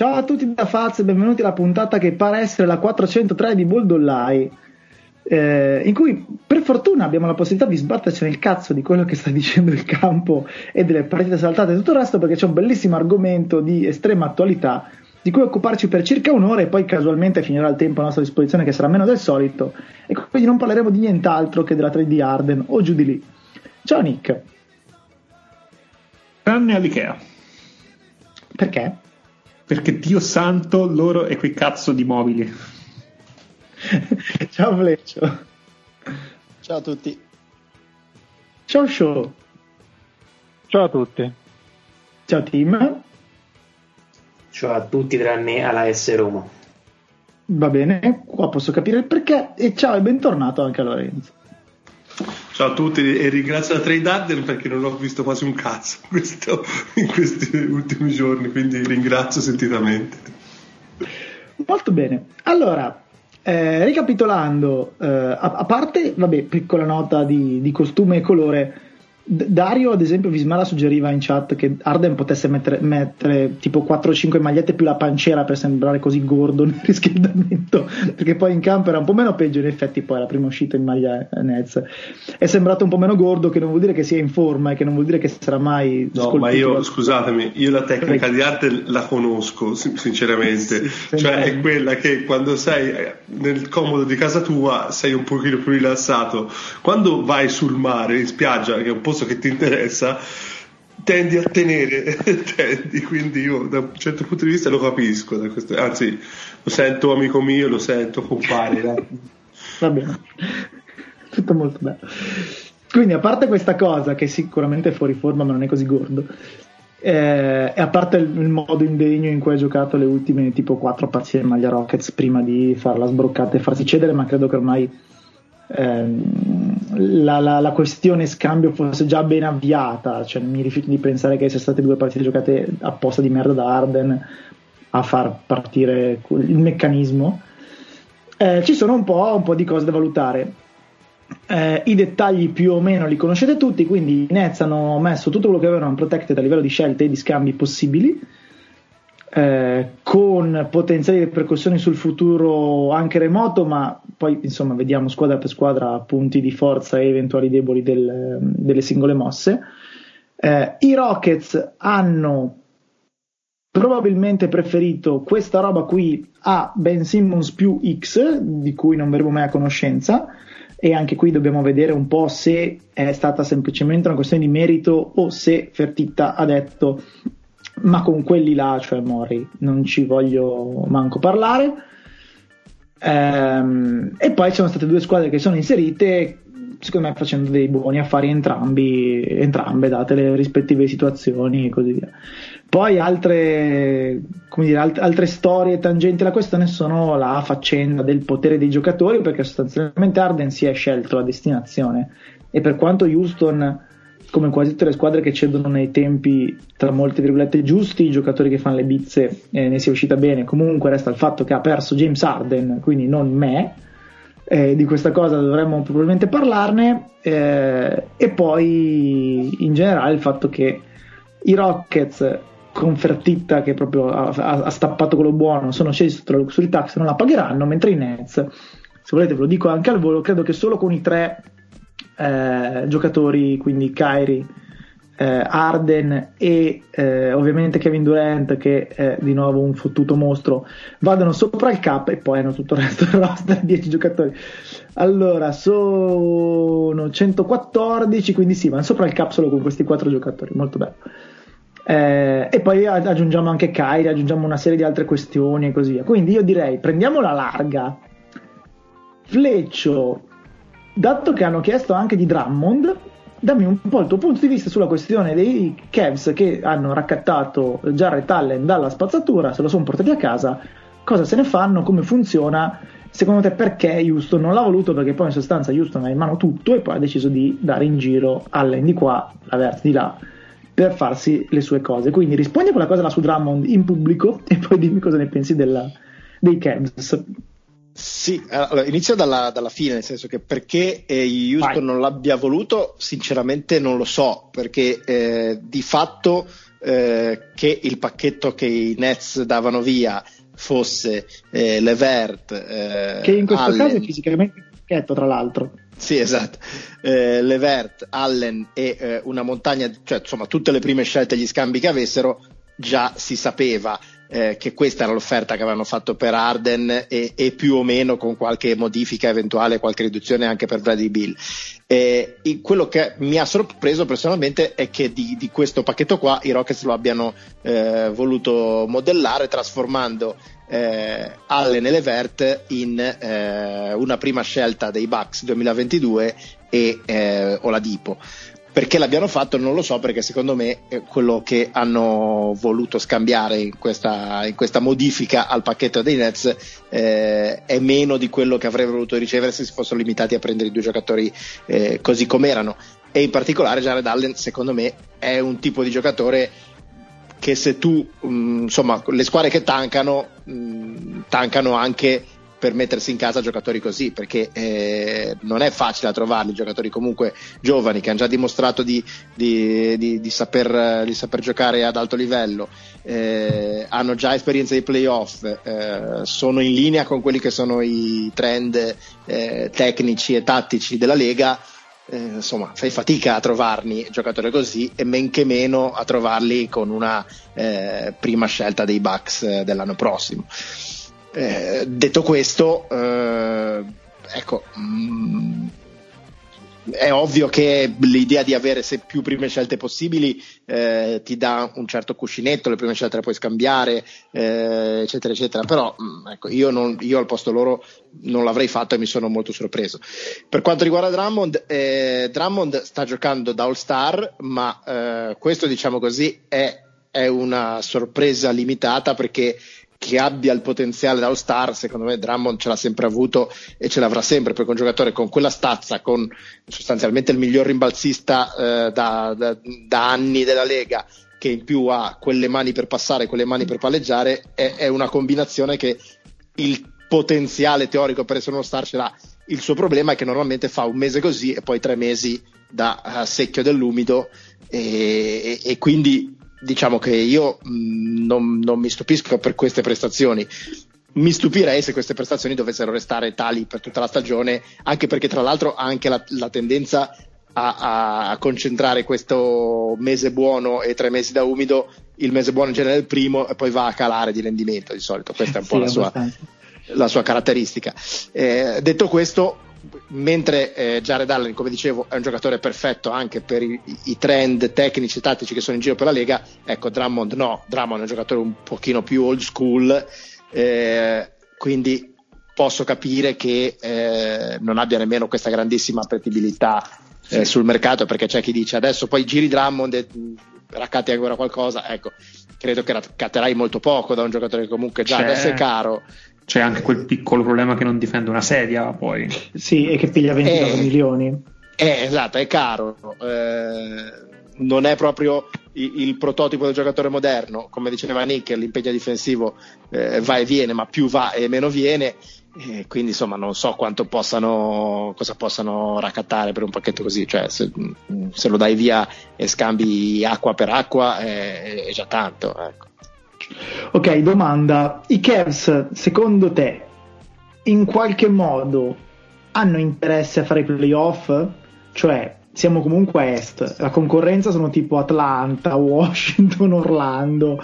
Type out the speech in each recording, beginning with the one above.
Ciao a tutti da Faz e benvenuti alla puntata che pare essere la 403 di Boldollai. Eh, in cui per fortuna abbiamo la possibilità di sbatterci nel cazzo di quello che sta dicendo il campo e delle partite saltate e tutto il resto perché c'è un bellissimo argomento di estrema attualità di cui occuparci per circa un'ora e poi casualmente finirà il tempo a nostra disposizione che sarà meno del solito e quindi non parleremo di nient'altro che della 3D Arden o giù di lì. Ciao Nick. Tranne all'Ikea. Perché? Perché Dio santo loro e quei cazzo di mobili. Ciao Fleccio. Ciao a tutti. Ciao Show. Ciao a tutti. Ciao Tim. Ciao a tutti tranne alla S Roma. Va bene, qua posso capire il perché. E ciao e bentornato anche a Lorenzo. Ciao a tutti e ringrazio la Trade Arden perché non ho visto quasi un cazzo questo, in questi ultimi giorni, quindi ringrazio sentitamente. Molto bene. Allora, eh, ricapitolando, eh, a, a, parte, vabbè, piccola nota di, di costume e colore, Dario, ad esempio, Vismara suggeriva in chat che Arden potesse mettere, mettere tipo 4-5 magliette più la panciera per sembrare così gordo nel riscaldamento, perché poi in campo era un po' meno peggio. In effetti, poi la prima uscita in maglia Nets è sembrato un po' meno gordo, che non vuol dire che sia in forma e che non vuol dire che sarà mai. No, ma io scusatemi, io la tecnica di Arden la conosco, sinceramente. Sì, cioè, è quella che quando sei nel comodo di casa tua sei un pochino più rilassato. Quando vai sul mare, in spiaggia, che è un po' che ti interessa, tendi a tenere, tendi, quindi io da un certo punto di vista lo capisco, questo, anzi lo sento amico mio, lo sento compare. Va bene, tutto molto bello. Quindi a parte questa cosa che sicuramente è fuori forma ma non è così gordo, eh, e a parte il, il, modo indegno in cui ha giocato le ultime tipo 4 partite in maglia Rockets prima di farla sbroccata e farsi cedere, ma credo che ormai ehm, la, la, la, questione scambio fosse già ben avviata, cioè mi rifiuto di pensare che siano state due partite giocate apposta di merda da Arden a far partire il meccanismo. Eh, ci sono un po', un po', di cose da valutare. Eh, I dettagli più o meno li conoscete tutti, quindi i Nets hanno messo tutto quello che avevano protected a livello di scelte e di scambi possibili eh, con potenziali ripercussioni sul futuro anche remoto, ma poi insomma vediamo squadra per squadra punti di forza e eventuali deboli del, delle singole mosse. Eh, I Rockets hanno probabilmente preferito questa roba qui a Ben Simmons più X, di cui non verremo mai a conoscenza, e anche qui dobbiamo vedere un po' se è stata semplicemente una questione di merito o se Fertitta ha detto ma con quelli là, cioè Mori, non ci voglio manco parlare. Ehm, e poi ci sono state due squadre che sono inserite, secondo me facendo dei buoni affari entrambi, entrambe, date le rispettive situazioni e così via. Poi altre, dire, alt- altre storie tangenti alla questione sono la faccenda del potere dei giocatori, perché sostanzialmente Arden si è scelto la destinazione e per quanto Houston come quasi tutte le squadre che cedono nei tempi tra molte virgolette giusti, i giocatori che fanno le bizze eh, ne sia uscita bene. Comunque resta il fatto che ha perso James Arden, quindi non me. Eh, di questa cosa dovremmo probabilmente parlarne. Eh, e poi in generale il fatto che i Rockets con Fertitta che proprio ha, ha, stappato quello buono sono scesi sotto la luxury tax non la pagheranno mentre i Nets se volete ve lo dico anche al volo credo che solo con i tre eh, giocatori, quindi Kyrie, eh, Arden e eh, ovviamente Kevin Durant che è di nuovo un fottuto mostro vadano sopra il cap e poi hanno tutto il resto del roster 10 giocatori. Allora sono 114 quindi sì vanno sopra il cap solo con questi 4 giocatori molto bello. Eh, e poi aggiungiamo anche Kyrie aggiungiamo una serie di altre questioni e così via. Quindi io direi prendiamo la larga. Fleccio dato che hanno chiesto anche di Drummond, dammi un po' il tuo punto di vista sulla questione dei Cavs che hanno raccattato Jarrett Allen dalla spazzatura, se lo sono portati a casa, cosa se ne fanno, come funziona, secondo te perché Houston non l'ha voluto, perché poi in sostanza Houston ha in mano tutto e poi ha deciso di dare in giro Allen di qua, la Vert di là, per farsi le sue cose. Quindi rispondi a quella cosa là su Drummond in pubblico e poi dimmi cosa ne pensi della, dei Cavs. Sì, allora, inizio dalla, dalla, fine, nel senso che perché eh, Houston Vai. non l'abbia voluto, sinceramente non lo so, perché eh, di fatto eh, che il pacchetto che i Nets davano via fosse eh, Levert, eh, che in questo Allen, caso è fisicamente un pacchetto, tra l'altro. Sì, esatto. Eh, Levert, Allen e eh, una montagna, cioè insomma tutte le prime scelte e gli scambi che avessero, già si sapeva eh, che questa era l'offerta che avevano fatto per Arden e, e, più o meno con qualche modifica eventuale, qualche riduzione anche per Bradley Bill. Eh, quello che mi ha sorpreso personalmente è che di, di questo pacchetto qua i Rockets lo abbiano eh, voluto modellare trasformando eh, Allen e Levert in eh, una prima scelta dei Bucks 2022 e eh, Oladipo. Perché l'abbiano fatto non lo so, perché secondo me quello che hanno voluto scambiare in questa, in questa modifica al pacchetto dei Nets eh, è meno di quello che avrebbero voluto ricevere se si fossero limitati a prendere i due giocatori eh, così come erano. E in particolare Jared Allen, secondo me, è un tipo di giocatore che se tu, mh, mm, insomma, le squadre che tancano, mh, mm, tancano anche per mettersi in casa giocatori così, perché eh, non è facile trovarli, giocatori comunque giovani che hanno già dimostrato di, di, di, di saper, saper, giocare ad alto livello, eh, hanno già esperienza di playoff, eh, sono in linea con quelli che sono i trend eh, tecnici e tattici della Lega. Eh, insomma, fai fatica a trovarli giocatori così e men che meno a trovarli con una eh, prima scelta dei Bucks dell'anno prossimo. Eh, detto questo, eh, ecco, mh, mm, è ovvio che l'idea di avere se più prime scelte possibili eh, ti dà un certo cuscinetto, le prime scelte le puoi scambiare, eh, eccetera, eccetera. Però mh, mm, ecco, io, non, io, al posto loro non l'avrei fatto e mi sono molto sorpreso. Per quanto riguarda Drummond, eh, Drummond sta giocando da All Star, ma eh, questo, diciamo così, è, è una sorpresa limitata perché che abbia il potenziale da All Star, secondo me Drummond ce l'ha sempre avuto e ce l'avrà sempre perché un giocatore con quella stazza, con sostanzialmente il miglior rimbalzista eh, da, da, da, anni della Lega, che in più ha quelle mani per passare, quelle mani per palleggiare, è, è una combinazione che il potenziale teorico per essere uno star ce l'ha. Il suo problema è che normalmente fa un mese così e poi tre mesi da uh, secchio dell'umido e, e, e quindi diciamo che io mh, mm, non, non mi stupisco per queste prestazioni. Mi stupirei se queste prestazioni dovessero restare tali per tutta la stagione, anche perché tra l'altro ha anche la, la tendenza a, a, concentrare questo mese buono e tre mesi da umido, il mese buono in genere è il primo e poi va a calare di rendimento di solito, questa è un po' sì, la, sua, la, sua, caratteristica. Eh, detto questo, mentre eh, Jared Allen, come dicevo, è un giocatore perfetto anche per i, i, trend tecnici e tattici che sono in giro per la Lega, ecco Drummond no, Drummond è un giocatore un pochino più old school, eh, quindi posso capire che eh, non abbia nemmeno questa grandissima appetibilità eh, sul mercato, perché c'è chi dice adesso poi giri Drummond e raccatti ancora qualcosa, ecco, credo che raccatterai molto poco da un giocatore che comunque già c'è, adesso è caro c'è anche quel piccolo problema che non difende una sedia poi. Sì, e che piglia 29 eh, milioni. Eh, esatto, è caro. Eh, non è proprio il, il, prototipo del giocatore moderno. Come diceva Nick, l'impegno difensivo eh, va e viene, ma più va e meno viene. E quindi insomma non so quanto possano cosa possano raccattare per un pacchetto così cioè se, se lo dai via e scambi acqua per acqua è, è già tanto ecco. Ok, domanda. I Cavs, secondo te, in qualche modo hanno interesse a fare i playoff? Cioè, siamo comunque a est, la concorrenza sono tipo Atlanta, Washington, Orlando,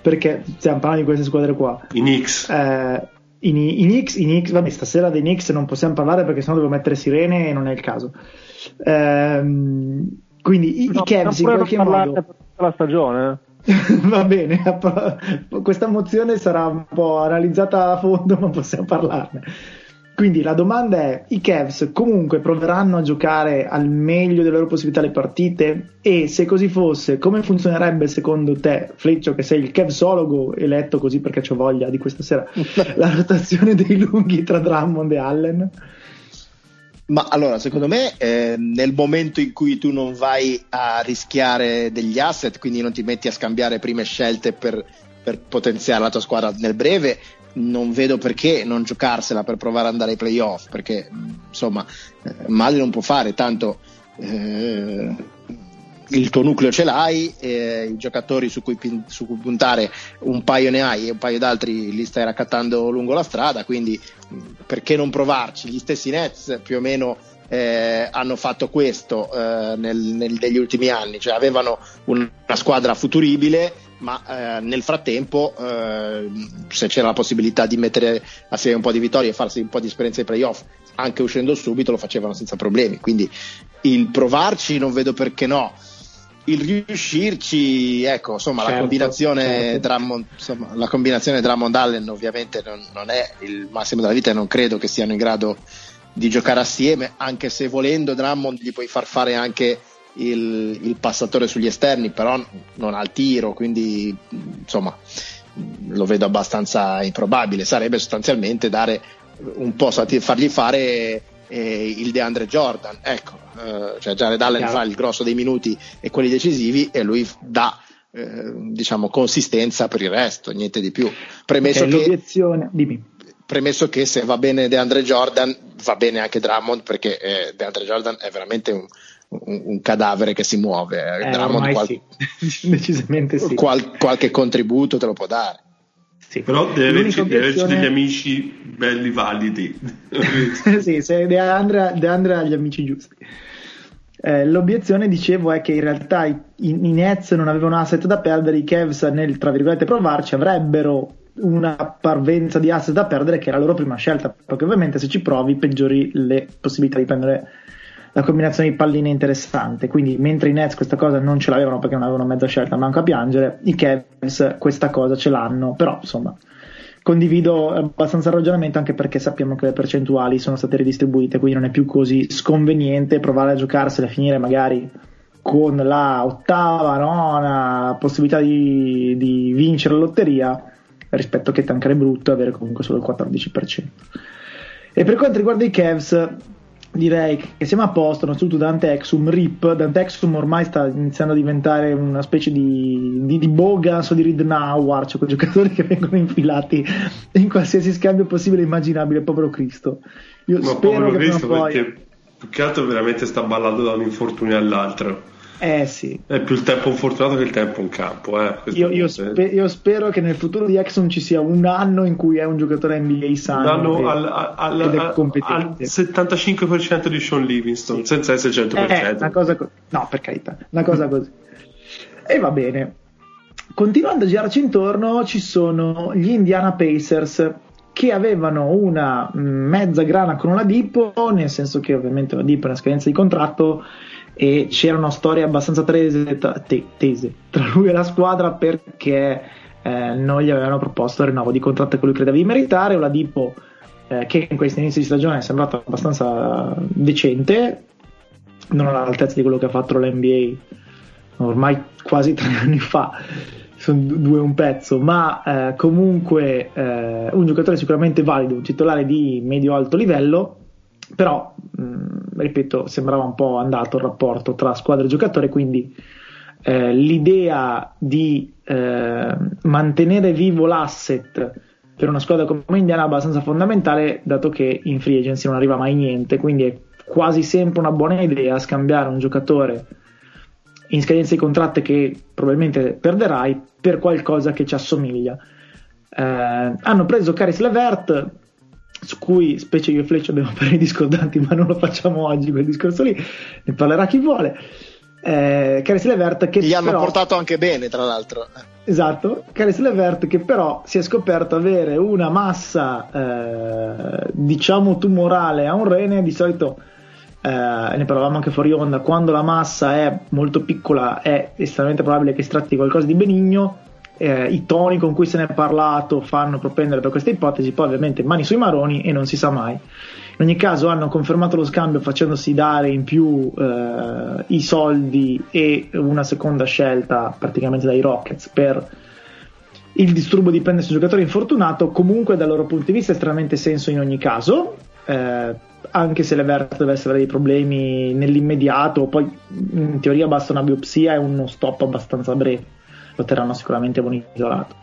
perché stiamo parlando di queste squadre qua. I Knicks. Eh, i, i, Knicks, i Knicks, vabbè, stasera dei Knicks non possiamo parlare perché sennò devo mettere sirene e non è il caso. Ehm, quindi i, no, i Cavs in qualche modo... Per tutta la stagione. Va bene, questa mozione sarà un po' analizzata a fondo, ma possiamo parlarne. Quindi la domanda è: i Cavs comunque proveranno a giocare al meglio delle loro possibilità le partite? E se così fosse, come funzionerebbe secondo te, Fleccio, che sei il Cavsologo eletto così perché ho voglia di questa sera, la rotazione dei lunghi tra Drummond e Allen? Ma allora, secondo me, eh, nel momento in cui tu non vai a rischiare degli asset, quindi non ti metti a scambiare prime scelte per, per potenziare la tua squadra nel breve, non vedo perché non giocarsela per provare ad andare ai playoff, perché insomma, eh, male non può fare, tanto eh, il tuo nucleo ce l'hai, eh, i giocatori su cui, pin- su cui, puntare un paio ne hai e un paio d'altri li stai raccattando lungo la strada, quindi perché non provarci? Gli stessi Nets più o meno eh, hanno fatto questo eh, nel, nel, negli ultimi anni, cioè avevano una squadra futuribile, ma eh, nel frattempo eh, se c'era la possibilità di mettere assieme un po' di vittorie e farsi un po' di esperienza ai playoff, anche uscendo subito lo facevano senza problemi, quindi il provarci non vedo perché no il riuscirci, ecco, insomma, certo, la combinazione certo. Drummond, insomma, la combinazione Drummond Allen ovviamente non, non, è il massimo della vita e non credo che siano in grado di giocare assieme, anche se volendo Drummond gli puoi far fare anche il, il passatore sugli esterni, però non ha il tiro, quindi insomma lo vedo abbastanza improbabile. Sarebbe sostanzialmente dare un po' fargli fare eh, il DeAndre Jordan. Ecco, eh, cioè Jared Allen Chiaro. fa il grosso dei minuti e quelli decisivi e lui dà eh, diciamo consistenza per il resto, niente di più. Premesso okay, che l'obiezione, dimmi. Premesso che se va bene DeAndre Jordan, va bene anche Drummond perché eh, DeAndre Jordan è veramente un, un, un, cadavere che si muove. Eh, Drummond qual- sì. decisamente sì. Qual- qualche contributo te lo può dare. Sì. Però deve averci, averci, degli amici belli validi. sì, se De Andrea, De Andrea ha gli amici giusti. Eh, l'obiezione, dicevo, è che in realtà i, i, Nets non avevano asset da perdere, i Cavs nel tra virgolette provarci avrebbero una parvenza di asset da perdere che era la loro prima scelta, perché ovviamente se ci provi peggiori le possibilità di prendere la combinazione di palline interessante. Quindi, mentre i Nets questa cosa non ce l'avevano perché non avevano mezza scelta, manco a piangere, i Cavs questa cosa ce l'hanno. Però, insomma, condivido abbastanza il ragionamento anche perché sappiamo che le percentuali sono state ridistribuite, quindi non è più così sconveniente provare a giocarsela e finire magari con la ottava, nona possibilità di, di vincere la lotteria rispetto che tankare brutto e avere comunque solo il 14%. E per quanto riguarda i Cavs, direi che siamo a posto, innanzitutto Dante Exum, RIP, Dante Exum ormai sta iniziando a diventare una specie di, di, di Bogans o di Ridnauer, cioè quei giocatori che vengono infilati in qualsiasi scambio possibile e immaginabile, povero Cristo. Io Ma spero che Cristo poi... perché più che altro veramente sta ballando da un infortunio all'altro. Eh sì. È più il tempo fortunato che il tempo in campo. Eh, io, io, spe- io, spero che nel futuro di Exxon ci sia un anno in cui è un giocatore NBA sano. Un anno al, al, al, al, 75% di Sean Livingston, sì. senza essere 100%. Eh, una cosa co- no, per carità, una cosa così. E va bene. Continuando a girarci intorno, ci sono gli Indiana Pacers che avevano una mezza grana con una Dipo, nel senso che ovviamente una Dipo è una scadenza di contratto e c'era una storia abbastanza tese, te, tese tra lui e la squadra perché eh, non gli avevano proposto il rinnovo di contratto che lui credeva di meritare. Oladipo, eh, che in questi inizi di stagione è sembrato abbastanza decente, non all'altezza di quello che ha fatto l'NBA ormai quasi tre anni fa. Sono due un pezzo, ma eh, comunque eh, un giocatore sicuramente valido, un titolare di medio-alto livello però mh, mm, ripeto sembrava un po' andato il rapporto tra squadra e giocatore quindi eh, l'idea di eh, mantenere vivo l'asset per una squadra come Indiana è abbastanza fondamentale dato che in free agency non arriva mai niente quindi è quasi sempre una buona idea scambiare un giocatore in scadenza di contratto che probabilmente perderai per qualcosa che ci assomiglia. Eh, hanno preso Caris Levert su cui specie io e Fletch abbiamo pareri discordanti, ma non lo facciamo oggi quel discorso lì, ne parlerà chi vuole. Eh, Caris Levert che gli hanno però, portato anche bene, tra l'altro. Esatto, Caris Levert che però si è scoperto avere una massa, eh, diciamo, tumorale a un rene, di solito eh, ne parlavamo anche fuori onda, quando la massa è molto piccola è estremamente probabile che si tratti di qualcosa di benigno, eh, i toni con cui se ne è parlato fanno propendere per questa ipotesi, poi ovviamente mani sui maroni e non si sa mai. In ogni caso hanno confermato lo scambio facendosi dare in più eh, i soldi e una seconda scelta praticamente dai Rockets per il disturbo di prendersi un giocatore infortunato, comunque dal loro punto di vista estremamente senso in ogni caso, eh, anche se l'Everto dovesse avere dei problemi nell'immediato, poi in teoria basta una biopsia e uno stop abbastanza breve lo terranno sicuramente monitorato.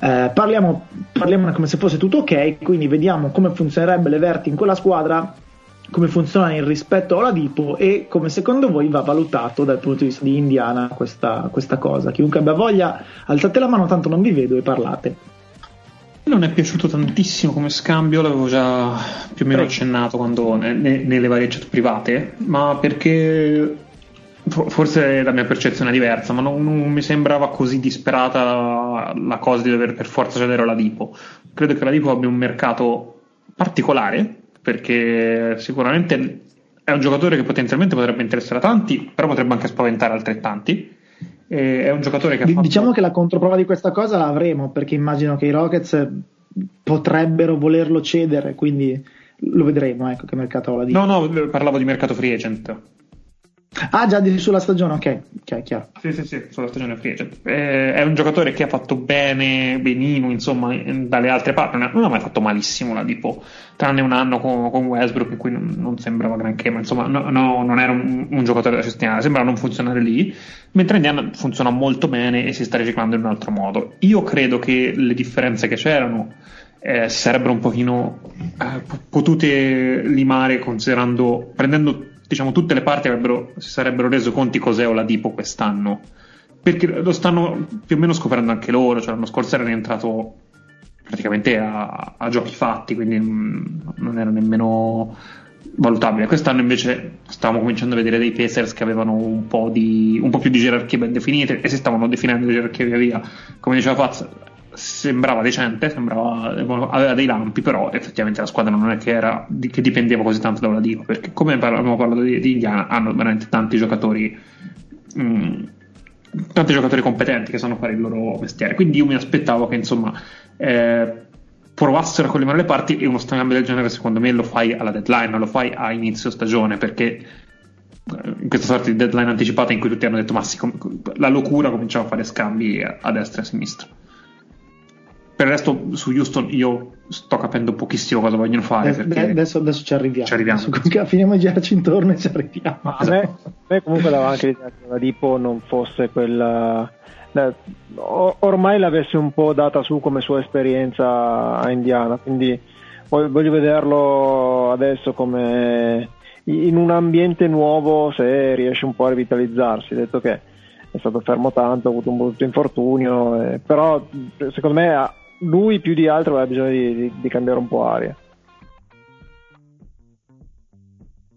Eh, parliamo, parliamone come se fosse tutto ok, quindi vediamo come funzionerebbe l'Everti in quella squadra come funziona il rispetto all'Adipo e come secondo voi va valutato dal punto di vista di Indiana questa, questa cosa. Chiunque abbia voglia, alzate la mano, tanto non vi vedo e parlate. Non è piaciuto tantissimo come scambio, l'avevo già più o meno accennato quando, ne- ne- nelle varie chat private, ma perché forse la mia percezione è diversa, ma non, non mi sembrava così disperata la cosa di dover per forza cedere alla Dipo. Credo che la Dipo abbia un mercato particolare, perché sicuramente è un giocatore che potenzialmente potrebbe interessare a tanti, però potrebbe anche spaventare altrettanti. E è un giocatore che ha fatto... Diciamo che la controprova di questa cosa la avremo perché immagino che i Rockets potrebbero volerlo cedere, quindi lo vedremo. Ecco che mercato la dico. No, no, parlavo di mercato free agent. Ah, già sulla stagione, ok, ok, chiaro. Sì, sì, sì, sulla stagione free agent. Eh, è un giocatore che ha fatto bene, benino, insomma, in- dalle altre parti. Non ha, mai fatto malissimo la Dipo, tranne un anno con, con Westbrook in cui non, non sembrava granché, ma insomma, no- no, non era un, un giocatore da cestinare, sembrava non funzionare lì. Mentre Indiana funziona molto bene e si sta riciclando in un altro modo. Io credo che le differenze che c'erano eh, sarebbero un pochino eh, potute limare considerando, prendendo diciamo tutte le parti si sarebbero reso conti cos'è Oladipo quest'anno. Perché lo stanno più o meno scoprendo anche loro cioè l'anno scorso era rientrato praticamente a, a giochi fatti quindi non era nemmeno valutabile. Quest'anno invece stavamo cominciando a vedere dei Pacers che avevano un po', di, un po' più di gerarchie ben definite e si stavano definendo gerarchie via via. Come diceva Faz sembrava decente, sembrava, aveva dei lampi, però effettivamente la squadra non è che, era, che dipendeva così tanto da Oladipo, perché come abbiamo parlato di, di Indiana, hanno veramente tanti giocatori, mm, tanti giocatori competenti che sanno fare il loro mestiere, quindi io mi aspettavo che insomma eh, provassero a collimare le parti e uno scambio del genere secondo me lo fai alla deadline, non lo fai a inizio stagione, perché eh, in questa sorta di deadline anticipata in cui tutti hanno detto ma sì, la locura cominciava a fare scambi a a destra e a sinistra. Per il resto su Houston io sto capendo pochissimo cosa vogliono fare. Adesso, perché... adesso, adesso ci arriviamo. Ci arriviamo. Adesso, finiamo di girarci intorno e ci arriviamo. A me, a me comunque dava anche l'idea che la Dipo non fosse quella. ormai l'avesse un po' data su come sua esperienza a Indiana, quindi voglio, voglio vederlo adesso come in un ambiente nuovo se riesce un po' a rivitalizzarsi, detto che è stato fermo tanto, ha avuto un brutto infortunio, eh, però secondo me ha- lui più di altro aveva bisogno di, di- di cambiare un po' aria.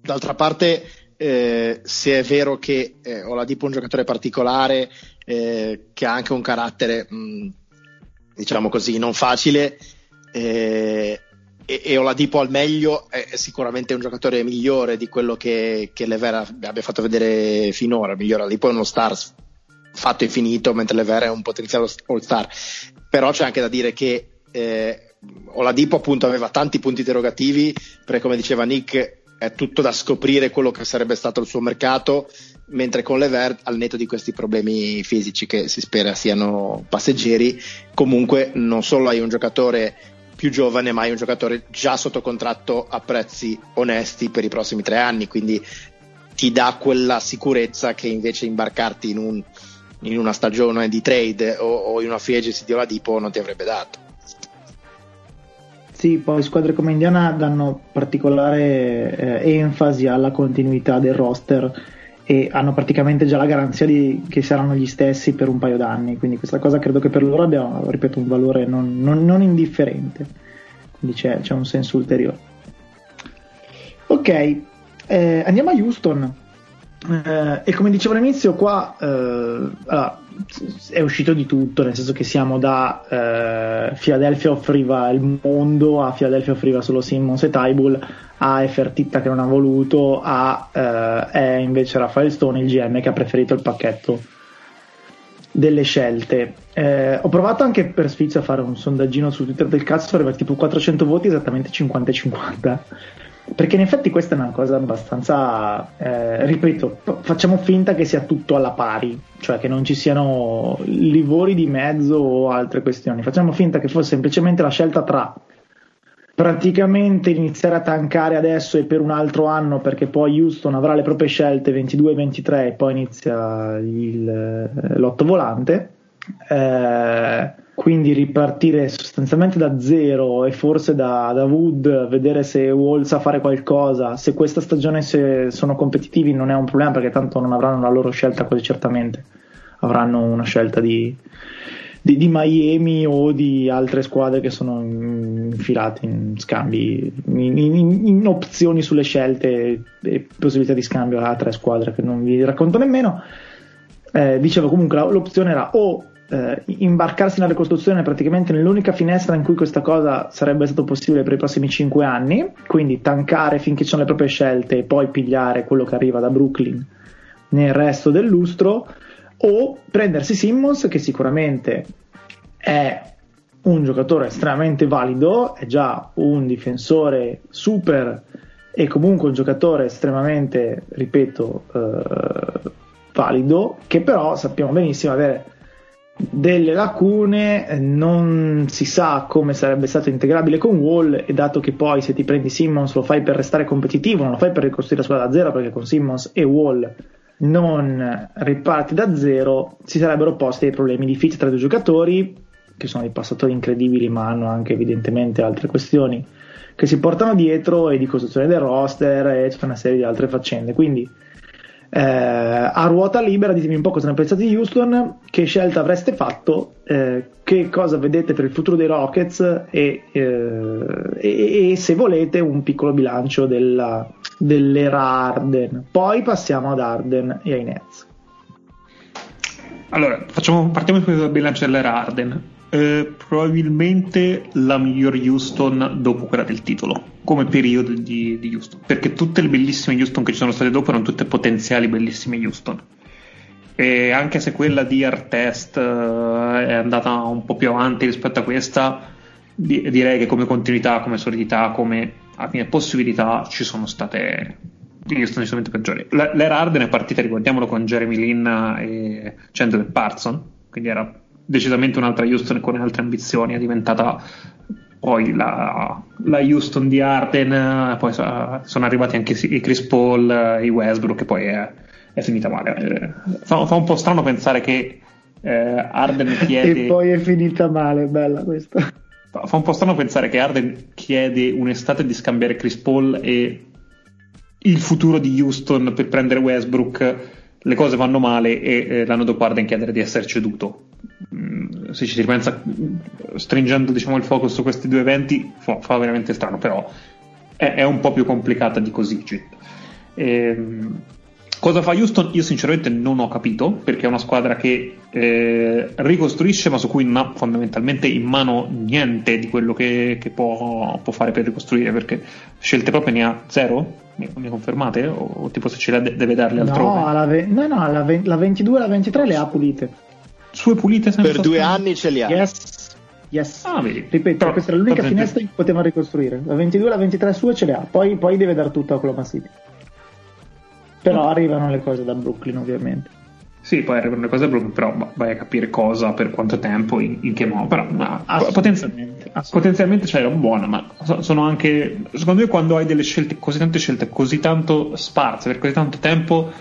D'altra parte, eh, se è vero che eh, Oladipo è un giocatore particolare, eh, che ha anche un carattere, mh, diciamo così, non facile, eh, e, e Oladipo al meglio è, è sicuramente un giocatore migliore di quello che, che Lever abbia fatto vedere finora. Migliore Oladipo è uno star fatto e finito, mentre Lever è un potenziale all-star. Però c'è anche da dire che eh, Oladipo appunto aveva tanti punti interrogativi, perché come diceva Nick è tutto da scoprire quello che sarebbe stato il suo mercato, mentre con Lever, al netto di questi problemi fisici che si spera siano passeggeri, comunque non solo hai un giocatore più giovane, ma hai un giocatore già sotto contratto a prezzi onesti per i prossimi tre anni, quindi ti dà quella sicurezza che invece imbarcarti in, un- in una stagione di trade o, o in una free agency di Oladipo non ti avrebbe dato. Sì, poi squadre come Indiana danno particolare eh, enfasi alla continuità del roster e hanno praticamente già la garanzia di, che saranno gli stessi per un paio d'anni, quindi questa cosa credo che per loro abbia, ripeto, un valore non, non- non indifferente, quindi c'è, c'è un senso ulteriore. Ok, eh, andiamo a Houston. Eh, e come dicevo all'inizio, qua eh, allora, è uscito di tutto, nel senso che siamo da eh, Philadelphia offriva il mondo, a Philadelphia offriva solo Simmons e Tybull, a Fertitta che non ha voluto, a eh, è invece Raffaele Stone, il GM, che ha preferito il pacchetto delle scelte. Eh, ho provato anche per sfizio a fare un sondaggino su Twitter del cazzo, aveva tipo 400 voti, esattamente 50-50. Perché in effetti questa è una cosa abbastanza, eh, ripeto, facciamo finta che sia tutto alla pari, cioè che non ci siano livori di mezzo o altre questioni. Facciamo finta che fosse semplicemente la scelta tra praticamente iniziare a tankare adesso e per un altro anno perché poi Houston avrà le proprie scelte 22 e 23 e poi inizia il, eh, l'otto volante eh, quindi ripartire sostanzialmente da zero e forse da, da, Wood, vedere se Wall sa fare qualcosa. Se questa stagione se sono competitivi non è un problema perché tanto non avranno la loro scelta quasi certamente. Avranno una scelta di, di, di Miami o di altre squadre che sono infilate in scambi, in, in, in opzioni sulle scelte e possibilità di scambio a tre squadre che non vi racconto nemmeno. Eh, dicevo comunque l'opzione era o eh, imbarcarsi nella ricostruzione praticamente nell'unica finestra in cui questa cosa sarebbe stato possibile per i prossimi 5 anni, quindi tankare finché ci sono le proprie scelte e poi pigliare quello che arriva da Brooklyn nel resto del lustro, o prendersi Simmons che sicuramente è un giocatore estremamente valido, è già un difensore super e comunque un giocatore estremamente, ripeto, eh, valido, che però sappiamo benissimo avere delle lacune, non si sa come sarebbe stato integrabile con Wall e dato che poi se ti prendi Simmons lo fai per restare competitivo, non lo fai per ricostruire la squadra da zero perché con Simmons e Wall non riparti da zero, si sarebbero posti dei problemi difficili tra i due giocatori che sono dei passatori incredibili ma hanno anche evidentemente altre questioni che si portano dietro e di costruzione del roster e tutta una serie di altre faccende. Quindi eh, a ruota libera, ditemi un po' cosa ne pensate di Houston, che scelta avreste fatto, eh, che cosa vedete per il futuro dei Rockets e, eh, e, e se volete un piccolo bilancio della, dell'era Arden. Poi passiamo ad Arden e ai Nets. Allora, facciamo, partiamo dal bilancio dell'era Arden. Eh, probabilmente la miglior Houston dopo quella del titolo, come periodo di, di, Houston, perché tutte le bellissime Houston che ci sono state dopo erano tutte potenziali bellissime Houston. E anche se quella di Artest eh, è andata un po' più avanti rispetto a questa, di, direi che come continuità, come solidità, come possibilità ci sono state Houston decisamente peggiori. L'era Arden è partita, ricordiamolo, con Jeremy Lin e Chandler Parson, quindi era decisamente un'altra Houston con altre ambizioni, è diventata poi la, la Houston di Arden, poi sono arrivati anche i Chris Paul, i Westbrook, e poi è, è finita male. Eh, fa, fa, un po' strano pensare che eh, Arden chiede... e poi è finita male, bella questa. Fa un po' strano pensare che Arden chiede un'estate di scambiare Chris Paul e il futuro di Houston per prendere Westbrook, le cose vanno male e eh, l'anno dopo Arden chiedere di essere ceduto se ci si ripensa stringendo diciamo, il focus su questi due eventi fa, fa veramente strano però è, è, un po' più complicata di così ehm, cosa fa Houston? io sinceramente non ho capito perché è una squadra che eh, ricostruisce ma su cui non ha fondamentalmente in mano niente di quello che, che può, può, fare per ricostruire perché scelte proprio ne ha zero mi, mi confermate? O, o, tipo se ce le deve darle altrove? No, ve- no, no la, ve- la 22 e la 23 le ha pulite sue pulite per due stare. anni ce li ha. Yes. Yes. Ah, Ripeto, però, questa è l'unica finestra in cui poteva ricostruire. La 22 e la 23 sue ce le ha, poi, poi deve dare tutto a Oklahoma City. Però arrivano le cose da Brooklyn, ovviamente. Sì, poi arrivano le cose da Brooklyn, però vai a capire cosa, per quanto tempo, in, in che modo. Però no, potenzialmente, potenzialmente c'è roba buona, ma sono anche. Secondo me, quando hai delle scelte, così tante scelte, così tanto sparse per così tanto tempo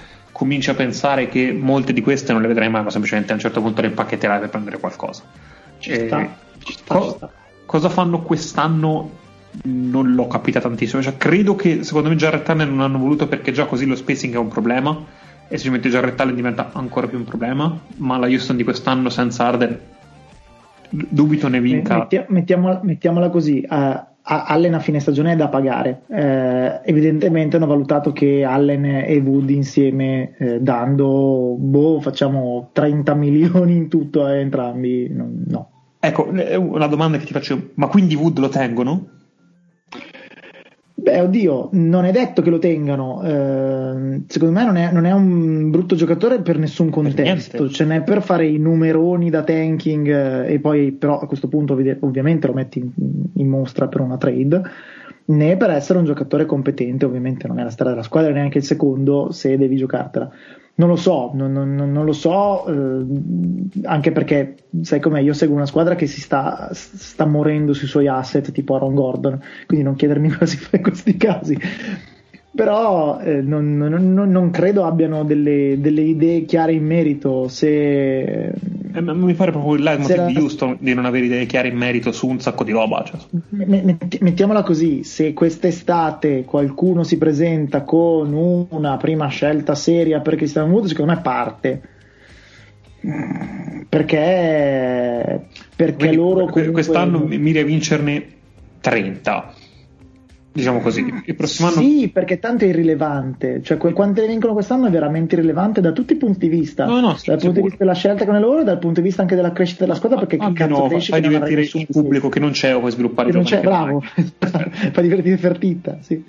cominci a pensare che molte di queste non le vedrai mai, ma semplicemente a un certo punto le impacchetterai per prendere qualcosa. Ci sta, eh, ci sta, co- ci sta. Cosa fanno quest'anno? Non l'ho capita tantissimo. Cioè, credo che secondo me Jarrett Allen non hanno voluto perché già così lo spacing è un problema e se ci metti Jarrett Allen diventa ancora più un problema. Ma la Houston di quest'anno senza Arden dubito ne vinca. Mettiamola, mettiamola così: uh, Allen a fine stagione è da pagare. Eh, evidentemente hanno valutato che Allen e Wood insieme eh, dando, boh, facciamo 30 milioni in tutto a entrambi. No. Ecco, una domanda che ti faccio, ma quindi Wood lo tengono? Beh, oddio, non è detto che lo tengano. Eh, secondo me non è, non è, un brutto giocatore per nessun contesto. Per Ce n'è per fare i numeroni da tanking eh, e poi, però, a questo punto, ovviamente lo metti in, in, mostra per una trade. Né per essere un giocatore competente, ovviamente non è la strada della squadra, neanche il secondo se devi giocartela. Non lo so, non, non, non lo so, eh, anche perché sai com'è, io seguo una squadra che si sta, sta morendo sui suoi asset, tipo Aaron Gordon, quindi non chiedermi cosa si fa in questi casi. Però eh, non, non, credo abbiano delle, delle, idee chiare in merito se, Eh, mi pare proprio il leitmotiv di Houston di non avere idee chiare in merito su un sacco di roba. Cioè. Me- metti- Mettiamola così, se quest'estate qualcuno si presenta con una prima scelta seria per Christian Wood, secondo me parte. Mm, Perché, perché Quindi, loro que- comunque- quest'anno mi- miri a vincerne 30. Diciamo così. Il prossimo anno Sì, perché tanto è irrilevante. Cioè, que- quante ne vincono quest'anno è veramente irrilevante da tutti i punti di vista. No, no, sì, dal punto di vista della scelta con loro dal punto di vista anche della crescita della squadra. Perché chi anche cazzo no, cresce fai nessun il pubblico che non c'è o puoi sviluppare Che non c'è, bravo. Fa divertire Fertitta, sì.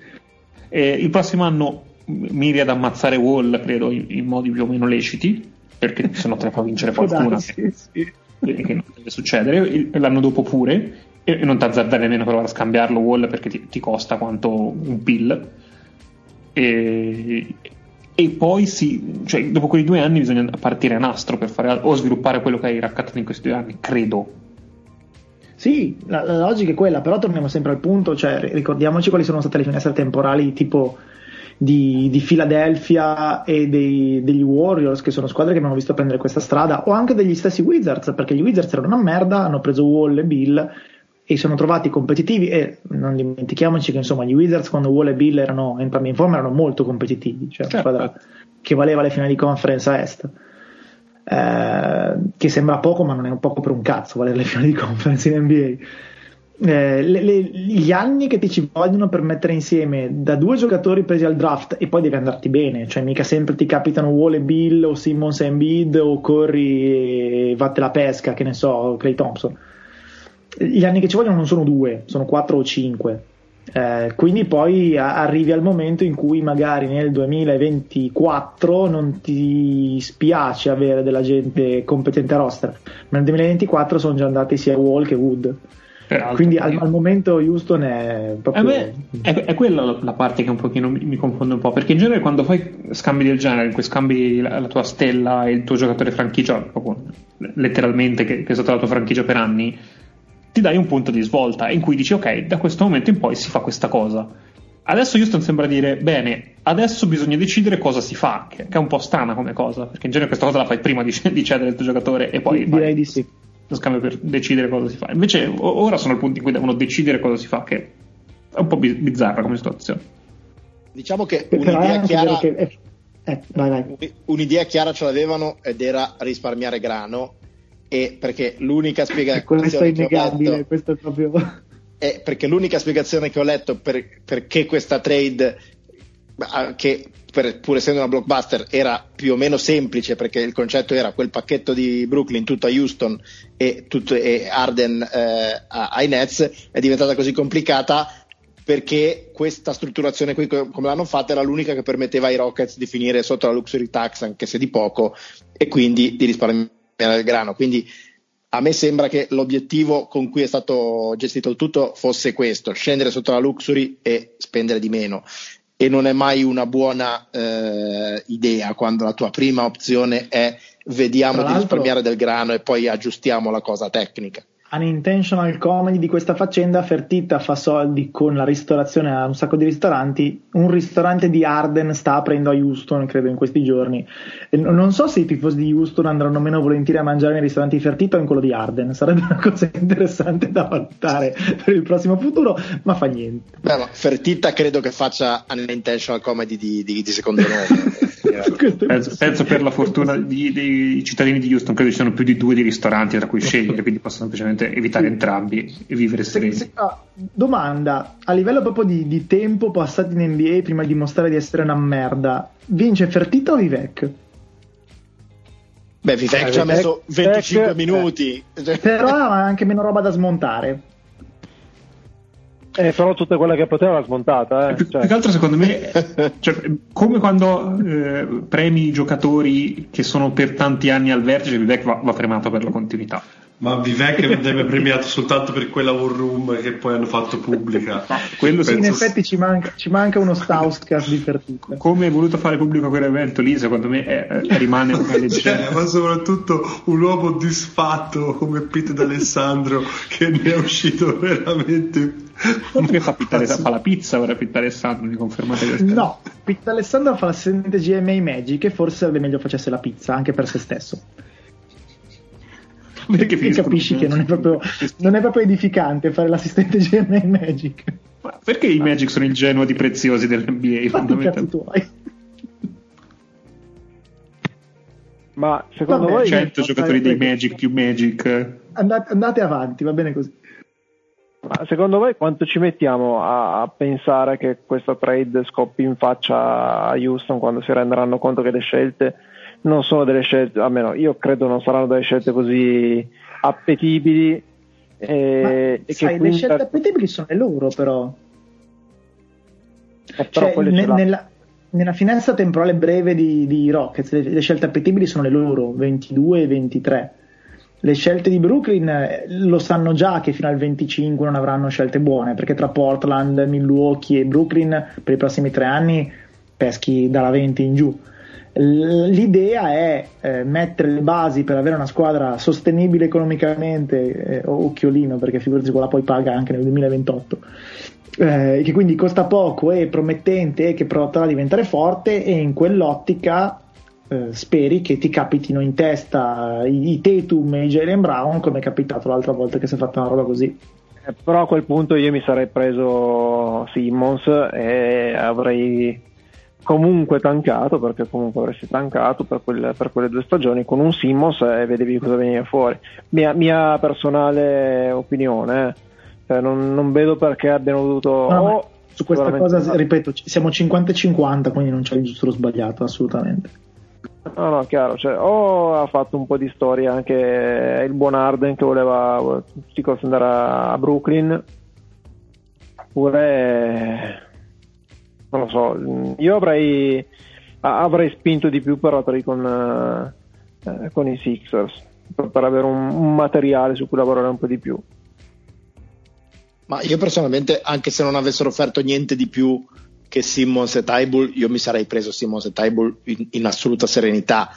Eh, il prossimo anno miri ad ammazzare Wall, credo, in, in modi più o meno leciti, perché se no te ne fa vincere Può qualcuna. darsi, sì. Che non deve succedere, l'anno dopo pure, e non ti azzardare nemmeno provare a scambiarlo Wall perché ti, ti costa quanto un pill. E, e poi sì, cioè, dopo quei due anni bisogna partire a nastro per fare o sviluppare quello che hai raccattato in questi due anni, credo. Sì, la, la logica è quella, però torniamo sempre al punto, cioè ricordiamoci quali sono state le finestre temporali tipo di, di Philadelphia e dei- degli Warriors, che sono squadre che abbiamo visto prendere questa strada, o anche degli stessi Wizards, perché gli Wizards erano una merda, hanno preso Wall e Bill e sono trovati competitivi e non dimentichiamoci che insomma gli Wizards quando Wall e Bill erano entrambi in forma erano molto competitivi, cioè una Certo. squadra che valeva le finali di conference a est. Eh, che sembra poco, ma non è un poco per un cazzo valere le finali di conference in NBA. Eh, le- le- gli anni che ti ci vogliono per mettere insieme da due giocatori presi al draft e poi devi andarti bene, cioè mica sempre ti capitano Wall e Bill o Simmons e Embiid o Curry e vatte la pesca, che ne so, Clay Thompson. Gli anni che ci vogliono non sono due, sono quattro o cinque. Eh, quindi poi arrivi al momento in cui magari nel 2024 non ti spiace avere della gente competente a roster, ma nel 2024 sono già andati sia Wall che Wood. Peraltro, Quindi al, al momento Houston è Eh proprio. beh, è, è quella la- parte che un pochino mi, mi confonde un po', perché in genere quando fai scambi del genere, in cui scambi la, la tua stella e il tuo giocatore franchigia, proprio letteralmente che, che è stata la tua franchigia per anni, ti dai un punto di svolta in cui dici ok, da questo momento in poi si fa questa cosa. Adesso Houston sembra dire bene, adesso bisogna decidere cosa si fa, che, che è un po' strana come cosa, perché in genere questa cosa la fai prima di, di cedere il tuo giocatore e poi direi fai di sì. Lo scambio per decidere cosa si fa. Invece ora sono al punto in cui devono decidere cosa si fa, che è un po' bi- bizzarra come situazione. Diciamo che Però un'idea chiara, che. eh, eh, vai, vai. un'idea chiara ce l'avevano ed era risparmiare grano e perché l'unica Eh, Questo è spiegazione che ho innegabile, letto questo è proprio. è perché l'unica spiegazione che ho letto per, perché questa trade che per- pur essendo una blockbuster era più o meno semplice perché il concetto era quel pacchetto di Brooklyn tutto a Houston e, tutto, e Arden eh, ai Nets è diventata così complicata perché questa strutturazione qui co- come l'hanno fatta era l'unica che permetteva ai Rockets di finire sotto la luxury tax anche se di poco e quindi di risparmiare il grano quindi a me sembra che l'obiettivo con cui è stato gestito il tutto fosse questo, scendere sotto la luxury e spendere di meno. E non è mai una buona eh, idea quando la tua prima opzione è vediamo di risparmiare del grano e poi aggiustiamo la cosa tecnica. Unintentional comedy di questa faccenda, Fertitta fa soldi con la ristorazione a un sacco di ristoranti. Un ristorante di Arden sta aprendo a Houston, credo, in questi giorni. E non so se i tifosi di Houston andranno meno volentieri a mangiare nei ristoranti di Fertitta o in quello di Arden. Sarebbe una cosa interessante da valutare per il prossimo futuro, ma fa niente. Beh, ma Fertitta credo che faccia unintentional comedy di, di- di secondo nome. Penso, penso per la fortuna di- dei cittadini di Houston, credo ci siano più di due di ristoranti tra cui scegliere, quindi possono semplicemente evitare entrambi e vivere Se- sereni. se- ah, domanda a livello proprio di, di tempo passato in NBA prima di dimostrare di essere una merda vince Fertitta o Vivek? Beh, Vivek ci ha messo 25 Vivek, minuti. però ha anche meno roba da smontare Eh, però tutte quelle che poteva l'ha smontata. Eh. Più, Cioè, più che altro secondo me cioè, come quando eh, premi i giocatori che sono per tanti anni al vertice Vivek va, va premiato per la continuità Ma Vivek andrebbe premiato soltanto per quella war room che poi hanno fatto pubblica. quello sì, in effetti ci manca, ci manca uno Stauskas di Fertitta come hai voluto fare pubblico quell'evento lì secondo me è- è- rimane una Cioè, leggenda. ma soprattutto un uomo disfatto come Pete D'Alessandro che ne è uscito veramente che fa, pittare, fa la pizza ora Pittare Alessandro mi confermate questa no Pitt Alessandro fa l'assistente GMA Magic e forse sarebbe meglio facesse la pizza anche per se stesso Perché e capisci che non è, proprio, non è proprio edificante fare l'assistente GM in Magic. Ma perché i Magic sono il Genoa di preziosi dell'NBA? Fondamentalmente? tuoi. Ma secondo Vabbè, voi 100 giocatori dei. Magic più Magic. Andate, andate avanti, va bene così. Ma secondo voi quanto ci mettiamo a, a pensare che questa trade scoppi in faccia a Houston quando si renderanno conto che le scelte non sono delle scelte, almeno io credo non saranno delle scelte così appetibili e, Ma, e sai, le scelte appetibili sono le loro, però. eh, però Cioè, ne- nella, nella finestra temporale breve di, di Rockets, le, le scelte appetibili sono le loro, 22 e 23. Le scelte di Brooklyn eh, lo sanno già che fino al 25 non avranno scelte buone, perché tra Portland, Milwaukee e Brooklyn per i prossimi tre anni peschi dalla 20 in giù. L'idea è eh, mettere le basi per avere una squadra sostenibile economicamente, eh, occhiolino perché figurati quella poi paga anche nel 2028, eh, che quindi costa poco e promettente e che potrà diventare forte e in quell'ottica eh, speri che ti capitino in testa i, i Tatum e i Jalen Brown come è capitato l'altra volta che si è fatta una roba così. Eh, però a quel punto io mi sarei preso Simmons e avrei comunque tancato perché comunque avresti tancato per quelle, per quelle due stagioni con un Simmons e vedevi cosa veniva fuori mia, mia personale opinione. Cioè, non, non vedo perché abbiano dovuto No, ma o su questa cosa, ripeto, siamo 50-50, quindi non c'è il giusto o sbagliato, assolutamente. No, no, chiaro, cioè, o ha fatto un po' di storia anche il buon Arden che voleva tutti andare a Brooklyn, oppure non lo so, io avrei, avrei spinto di più per trade con, eh, con i Sixers per, avere un, un materiale su cui lavorare un po' di più. Ma io personalmente, anche se non avessero offerto niente di più che Simmons e Tybull, io mi sarei preso Simmons e Tybull in, in assoluta serenità.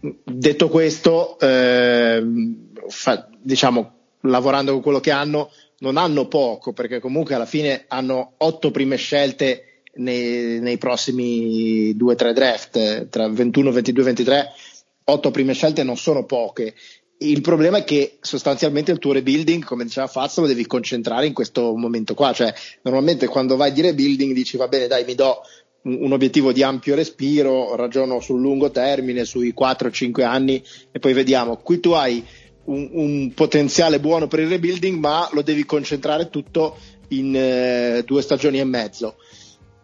Detto questo, ehm, fa- diciamo, lavorando con quello che hanno, non hanno poco, perché comunque alla fine hanno otto prime scelte nei, nei prossimi 2-3 draft, tra 21, 22, 23, otto prime scelte non sono poche. Il problema è che sostanzialmente il tuo rebuilding, come diceva Fazio, lo devi concentrare in questo momento qua. Cioè, normalmente quando vai di rebuilding dici va bene, dai, mi do un obiettivo di ampio respiro, ragiono sul lungo termine, sui 4-5 anni e poi vediamo. Qui tu hai un, un potenziale buono per il rebuilding, ma lo devi concentrare tutto in eh, due stagioni e mezzo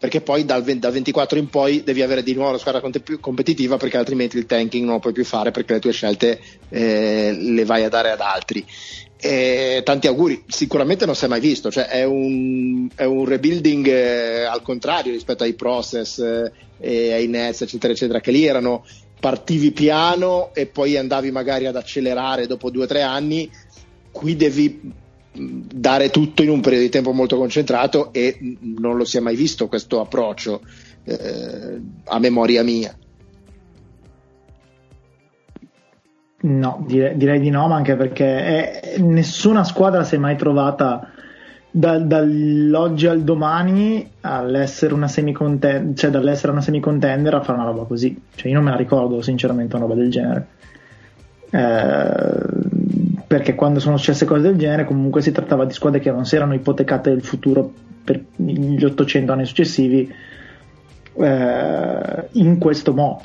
perché poi dal, 20 dal 24 in poi devi avere di nuovo una squadra più competitiva perché altrimenti il tanking non lo puoi più fare perché le tue scelte eh, le vai a dare ad altri. E tanti auguri, sicuramente non si è mai visto, cioè è un, è un rebuilding eh, al contrario rispetto ai process eh, ai Nets eccetera eccetera che lì erano. Partivi piano e poi andavi magari ad accelerare dopo due o tre anni, qui devi dare tutto in un periodo di tempo molto concentrato e non lo si è mai visto questo approccio eh, a memoria mia. No, direi, direi di no, ma anche perché è- nessuna squadra si è mai trovata da- dall'oggi al domani all'essere una semicontender, cioè dall'essere una semicontender a fare una roba così. Cioè, io non me la ricordo sinceramente una roba del genere. Eh, perché quando sono successe cose del genere, comunque si trattava di squadre che non si erano ipotecate del futuro per gli 800 anni successivi eh, in questo modo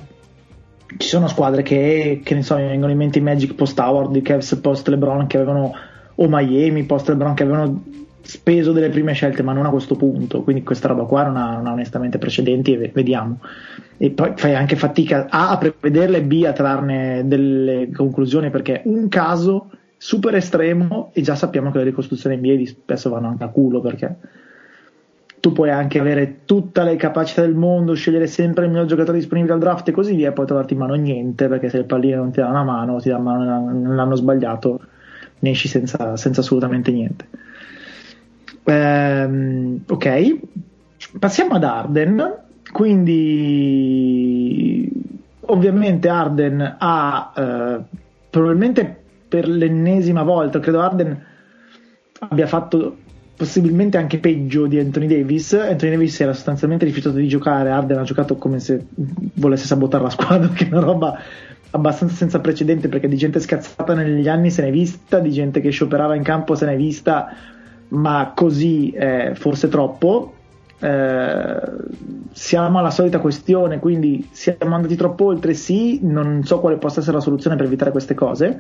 ci sono squadre che, che ne so, mi vengono in mente i Magic post Howard, i Cavs post LeBron che avevano, o Miami post LeBron che avevano speso delle prime scelte, ma non a questo punto. Quindi questa roba qua non ha, non ha onestamente precedenti e ve- vediamo. E poi fai anche fatica A a prevederle, B a trarne delle conclusioni perché un caso super estremo e già sappiamo che le ricostruzioni NBA di spesso vanno anche a culo perché tu puoi anche avere tutte le capacità del mondo, scegliere sempre il miglior giocatore disponibile al draft e così via, e poi trovarti in mano niente perché se il pallino non ti dà una mano, ti dà mano nell'anno sbagliato, ne esci senza, senza assolutamente niente. Ehm, ok, passiamo ad Arden. Quindi, ovviamente, Arden ha eh, probabilmente per l'ennesima volta, credo Arden abbia fatto possibilmente anche peggio di Anthony Davis. Anthony Davis era sostanzialmente rifiutato di giocare, Arden ha giocato come se volesse sabotare la squadra, che è una roba abbastanza senza precedenti perché di gente scazzata negli anni se n'è vista, di gente che scioperava in campo se n'è vista, ma così eh, forse troppo. Eh, siamo alla solita questione, quindi siamo andati troppo oltre, sì, non so quale possa essere la soluzione per evitare queste cose.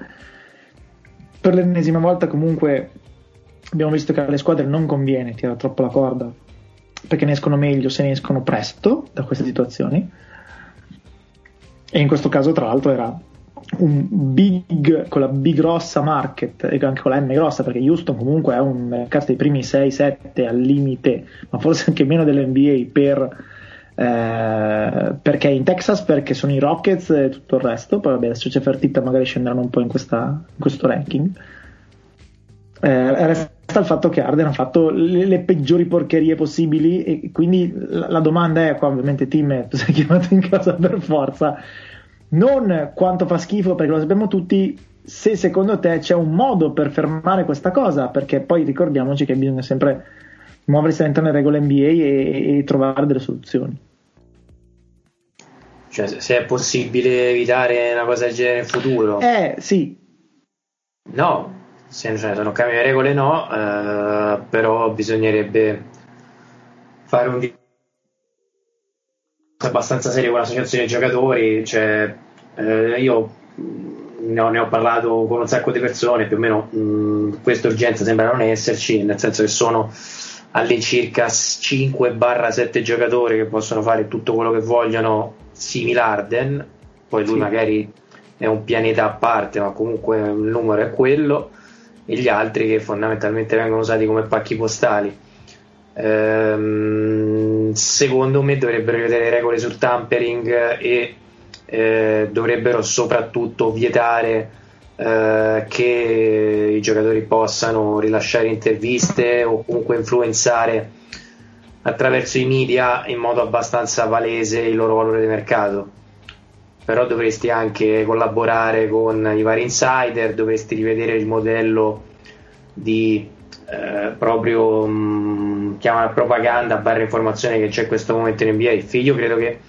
Per l'ennesima volta comunque abbiamo visto che alle squadre non conviene tirare troppo la corda perché ne escono meglio se ne escono presto da queste situazioni. E in questo caso tra l'altro era un big con la B grossa market e anche con la M grossa perché Houston comunque è un mercato dei primi 6-7 al limite ma forse anche meno dell'NBA per, eh, perché in Texas perché sono i Rockets e tutto il resto. Poi vabbè adesso c'è Fertitta magari scenderanno un po' in, questa, in questo ranking. Eh, resta il fatto che Arden ha fatto le, le, peggiori porcherie possibili e quindi la, la domanda è qua ovviamente Tim tu sei chiamato in casa per forza non quanto fa schifo perché lo sappiamo tutti se secondo te c'è un modo per fermare questa cosa perché poi ricordiamoci che bisogna sempre muoversi all'interno delle regole NBA e, e trovare delle soluzioni. Cioè se è possibile evitare una cosa del genere in futuro? Eh sì. No se cioè, non cambia le regole no eh, però bisognerebbe fare un abbastanza serio con l'associazione dei giocatori, cioè, eh, io ne ho, ne ho, parlato con un sacco di persone, più o meno mh, questa urgenza sembra non esserci, nel senso che sono all'incirca 5-7 giocatori che possono fare tutto quello che vogliono, simile Arden, poi lui sì. magari è un pianeta a parte, ma comunque il numero è quello, e gli altri che fondamentalmente vengono usati come pacchi postali. Ehm, secondo me dovrebbero vedere le regole sul tampering e eh, dovrebbero soprattutto vietare eh, che i giocatori possano rilasciare interviste o comunque influenzare attraverso i media in modo abbastanza palese il loro valore di mercato. Però dovresti anche collaborare con i vari insider, dovresti rivedere il modello di eh, proprio mh, mm, propaganda barra informazione che c'è in questo momento in NBA. Io credo che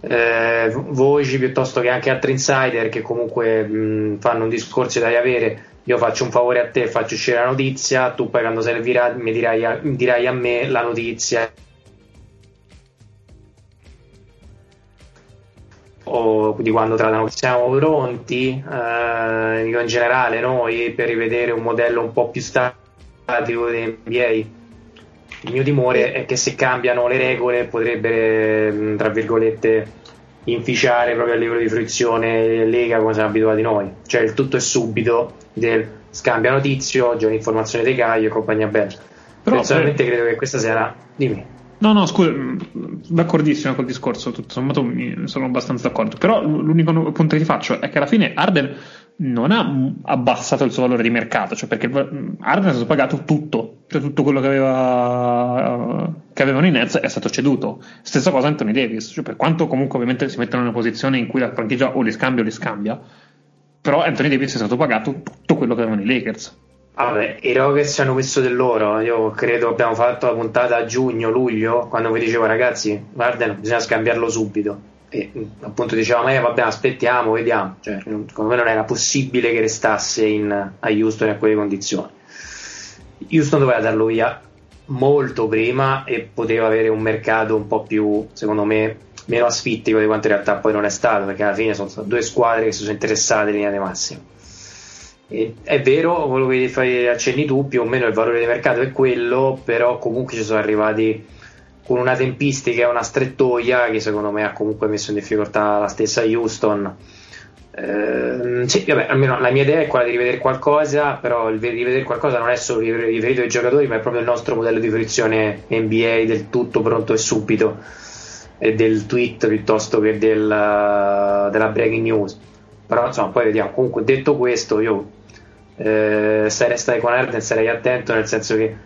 eh, voci piuttosto che anche altri insider che comunque mh, fanno un discorso da avere. Io faccio un favore a te, faccio uscire la notizia, tu poi quando servirà mi dirai a, dirai a me la notizia o di quando trattano siamo pronti eh, in generale noi per rivedere un modello un po' più stabile NBA. Il mio timore è che se cambiano le regole potrebbe, mm, tra virgolette, inficiare proprio a livello di fruizione Lega come siamo abituati noi. Cioè il tutto è subito del scambia notizio, oggi un'informazione di Caio e compagnia bella. Però, Personalmente per... credo che questa sarà... Dimmi. No, no, scusa, mm, d'accordissimo col discorso, tutto sommato sono abbastanza d'accordo. Però l'unico punto che ti faccio è che alla fine Arden non ha abbassato il suo valore di mercato, cioè perché Arden è stato pagato tutto, cioè tutto quello che, aveva, che avevano i Nets è stato ceduto. Stessa cosa Anthony Davis, cioè per quanto comunque ovviamente si mettono in una posizione in cui la franchigia o li scambia o li scambia, però Anthony Davis è stato pagato tutto quello che avevano i Lakers. Vabbè, i Rockets hanno messo del loro. Io credo abbiamo fatto la puntata a giugno, luglio, quando vi dicevo ragazzi, guarda, bisogna scambiarlo subito e appunto dicevamo eh, vabbè aspettiamo vediamo. Cioè, secondo me non era possibile che restasse in, a Houston a quelle condizioni. Houston doveva darlo via molto prima e poteva avere un mercato un po' più secondo me meno asfittico di quanto in realtà poi non è stato perché alla fine sono state due squadre che si sono interessate in linea di massimo e è vero quello che fai accenni tu più o meno il valore di mercato è quello però comunque ci sono arrivati con una tempistica e una strettoia che secondo me ha comunque messo in difficoltà la stessa Houston. Eh, sì, vabbè, almeno la mia idea è quella di rivedere qualcosa, però il rivedere qualcosa non è solo riferito ai giocatori, ma è proprio il nostro modello di fruizione NBA del tutto pronto e subito e del tweet piuttosto che del, della breaking news. Però insomma, poi vediamo. Comunque, detto questo, io eh, se restai con Arden sarei attento nel senso che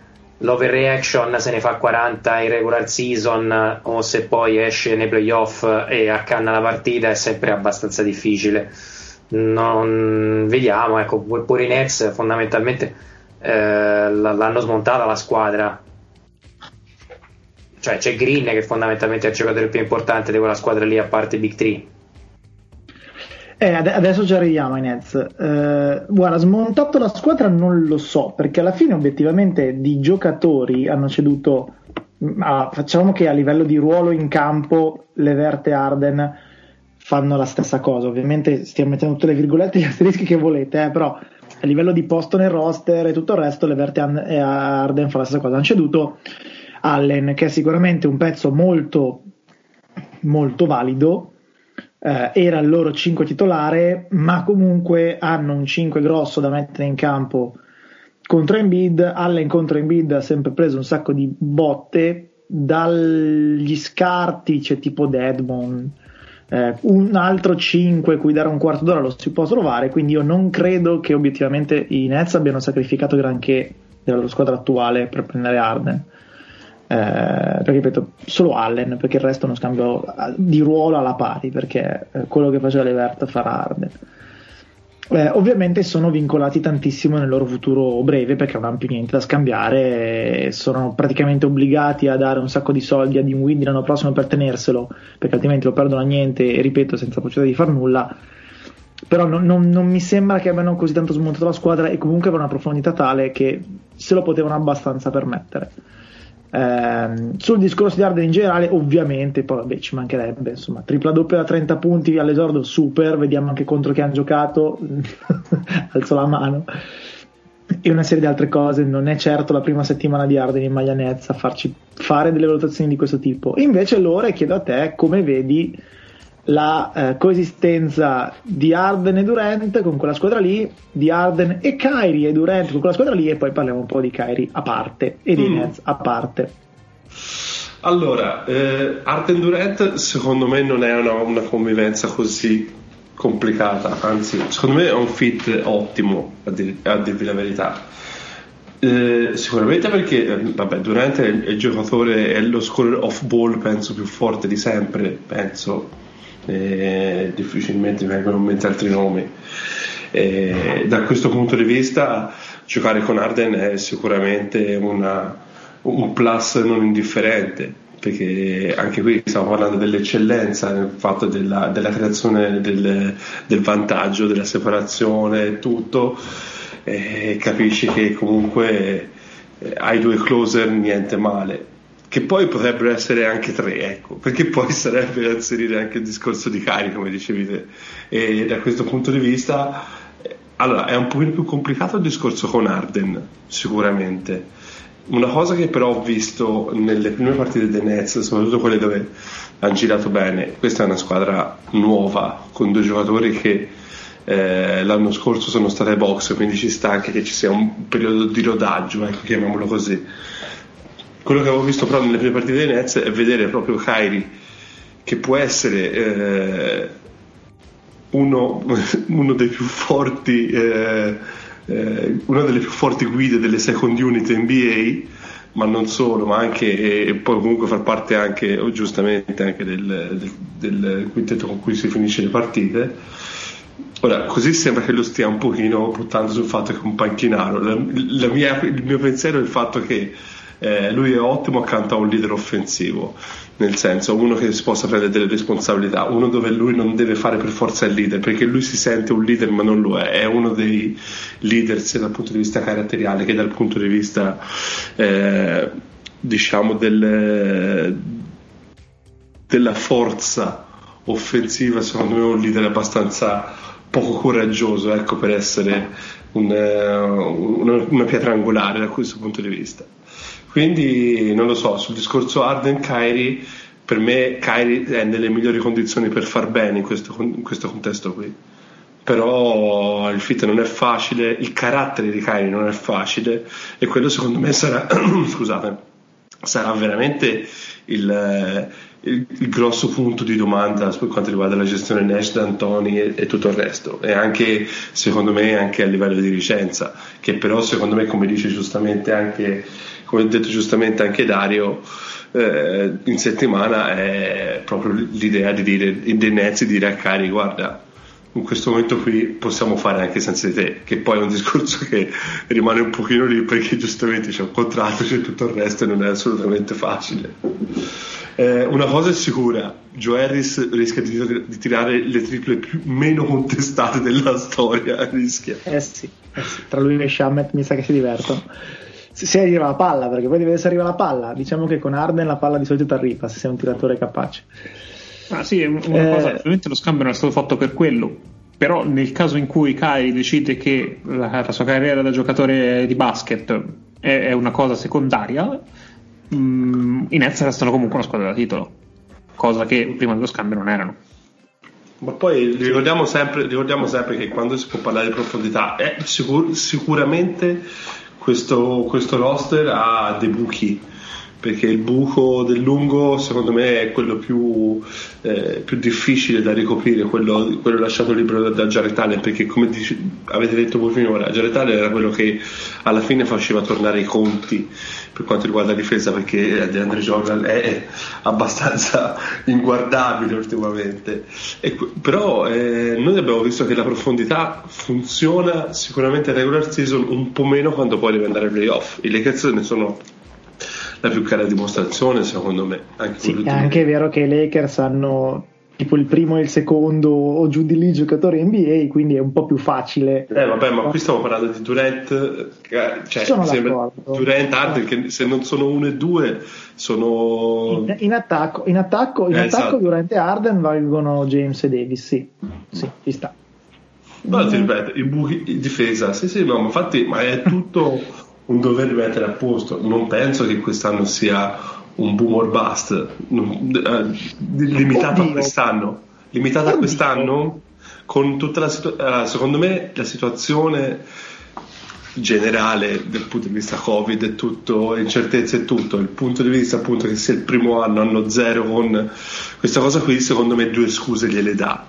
l'overreaction se ne fa 40 in regular season o se poi esce nei playoff e accanna la partita è sempre abbastanza difficile. Non, vediamo, ecco, pure i Nets fondamentalmente eh, l'hanno smontata la squadra. Cioè c'è Green che fondamentalmente è il giocatore più importante di quella squadra lì a parte Big 3. Eh, adesso ci arriviamo ai Nets. Eh, guarda, smontato la squadra non lo so, perché alla fine obiettivamente di giocatori hanno ceduto. Ah, facciamo che a livello di ruolo in campo Levert e Arden fanno la stessa cosa. Ovviamente stiamo mettendo tutte le virgolette e gli asterischi che volete, eh, però a livello di posto nel roster e tutto il resto, Levert e Arden fanno la stessa cosa. Hanno ceduto Allen, che è sicuramente un pezzo molto, molto valido. Eh, era il loro 5 titolare, ma comunque hanno un 5 grosso da mettere in campo contro Embiid. Allen contro Embiid ha sempre preso un sacco di botte. Dagli scarti c'è tipo Deadmon, eh, un altro 5 cui dare un quarto d'ora lo si può trovare. Quindi io non credo che obiettivamente i Nets abbiano sacrificato granché della loro squadra attuale per prendere Arden. Eh, perché ripeto, solo Allen, perché il resto è uno scambio di ruolo alla pari, perché eh, quello che faceva Levert farà Arden. Eh, ovviamente sono vincolati tantissimo nel loro futuro breve perché non hanno più niente da scambiare, sono praticamente obbligati a dare un sacco di soldi a Dinwiddie l'anno prossimo per tenerselo, perché altrimenti lo perdono a niente e ripeto senza possibilità di far nulla. Però non, non, non, mi sembra che abbiano così tanto smontato la squadra e comunque avevano una profondità tale che se lo potevano abbastanza permettere. Eh, sul discorso di Arden in generale, ovviamente, poi vabbè, ci mancherebbe, insomma, tripla doppia da 30 punti all'esordio, super, vediamo anche contro chi hanno giocato, alzo la mano, e una serie di altre cose, non è certo la prima settimana di Arden in maglia a farci fare delle valutazioni di questo tipo. Invece allora chiedo a te come vedi la eh, coesistenza di Arden e Durant con quella squadra lì, di Arden e Kyrie e Durant con quella squadra lì e poi parliamo un po' di Kyrie a parte e di mm. Nets a parte. Allora, eh, Arden Durant secondo me non è una, una, convivenza così complicata, anzi secondo me è un fit ottimo a, dir, a dirvi la verità. Eh, sicuramente perché eh, vabbè, Durant è il, il giocatore, è lo scorer off ball penso più forte di sempre, penso eh, difficilmente vengono in mente altri nomi. Eh, da questo punto di vista giocare con Arden è sicuramente una, un plus non indifferente perché anche qui stiamo parlando dell'eccellenza nel fatto della, della creazione del, del, vantaggio, della separazione, tutto, e capisci che comunque eh, hai due closer niente male che poi potrebbero essere anche tre, ecco, perché poi sarebbe da inserire anche il discorso di Cari, come dicevi te. E da questo punto di vista, eh, allora, è un pochino più complicato il discorso con Arden, sicuramente. Una cosa che però ho visto nelle prime partite dei Nets, soprattutto quelle dove hanno girato bene, questa è una squadra nuova, con due giocatori che eh, l'anno scorso sono state box, quindi ci sta anche che ci sia un periodo di rodaggio, ecco, chiamiamolo così quello che avevo visto però nelle prime partite dei Nets è vedere proprio Kyrie che può essere eh, uno, uno, dei più forti eh, eh, una delle più forti guide delle second unit NBA ma non solo, ma anche e poi comunque far parte anche, o giustamente anche del, del, del, quintetto con cui si finisce le partite. Ora, così sembra che lo stia un pochino buttando sul fatto che è un panchinaro. La, la mia, il mio pensiero è il fatto che eh, lui è ottimo accanto a un leader offensivo, nel senso uno che si possa prendere delle responsabilità, uno dove lui non deve fare per forza il leader, perché lui si sente un leader ma non lo è, è uno dei leader sia dal punto di vista caratteriale che dal punto di vista eh, diciamo del, della forza offensiva, secondo me è un leader abbastanza poco coraggioso ecco, per essere un, eh, una, una pietra angolare da questo punto di vista. Quindi non lo so, sul discorso Arden Kyrie, per me Kyrie è nelle migliori condizioni per far bene in questo, in questo contesto qui. Però il fit non è facile, il carattere di Kyrie non è facile e quello secondo me sarà, scusate, sarà veramente il, il, il, grosso punto di domanda per quanto riguarda la gestione Nash, D'Antoni e, e, tutto il resto e anche secondo me anche a livello di licenza che però secondo me come dice giustamente anche come ha detto giustamente anche Dario, eh, in settimana è proprio l'idea di dire dei Nets di dire a Cari guarda in questo momento qui possiamo fare anche senza di te che poi è un discorso che rimane un pochino lì perché giustamente c'è un contratto c'è tutto il resto e non è assolutamente facile Eh, una cosa è sicura, Joe Harris rischia di, di tirare le triple più, meno contestate della storia. Rischia. Eh sì, eh sì, tra lui e Shamet mi sa che si divertono. Se, se arriva la palla, perché poi deve se arriva la palla. Diciamo che con Arden la palla di solito ti arriva se sei un tiratore capace. Ah sì, una eh, cosa, ovviamente lo scambio non è stato fatto per quello, però nel caso in cui Kai decide che la, la sua carriera da giocatore di basket è, è una cosa secondaria, mh, mm, i Nets restano comunque una squadra da titolo, cosa che prima dello scambio non erano. Ma poi ricordiamo sempre, ricordiamo sempre che quando si può parlare di profondità, eh, sicur- sicuramente questo, questo roster ha dei buchi perché il buco del lungo secondo me è quello più, eh, più difficile da ricoprire, quello, quello, lasciato libero da, da Jared perché come dice, avete detto voi finora, Jared Allen era quello che alla fine faceva tornare i conti per quanto riguarda la difesa, perché DeAndre Jordan è abbastanza inguardabile ultimamente. E, però eh, noi abbiamo visto che la profondità funziona sicuramente in regular season un po' meno quando poi deve andare ai playoff. I Lakers ne sono la più cara dimostrazione secondo me. Anche sì, è anche vero che i Lakers hanno tipo il primo e il secondo o giù di lì giocatori NBA, quindi è un po' più facile. Eh vabbè, ma qui stiamo parlando di Durant, cioè sono sembra Durant Harden che se non sono uno e due sono in, in attacco, in attacco, in eh, attacco esatto. Durant e Harden valgono James e Davis, sì. Sì, ci sta. No, ti ripeto, i buchi in difesa, sì, sì, no, ma infatti ma è tutto un dover mettere a posto. Non penso che quest'anno sia un boom or bust, non, eh, limitato Oddio. a quest'anno. Limitato Oddio. a quest'anno, con tutta la situazione, uh, secondo me la situazione generale dal punto di vista Covid e tutto, incertezze e tutto, il punto di vista appunto che sia il primo anno, anno zero con questa cosa qui, secondo me due scuse gliele dà,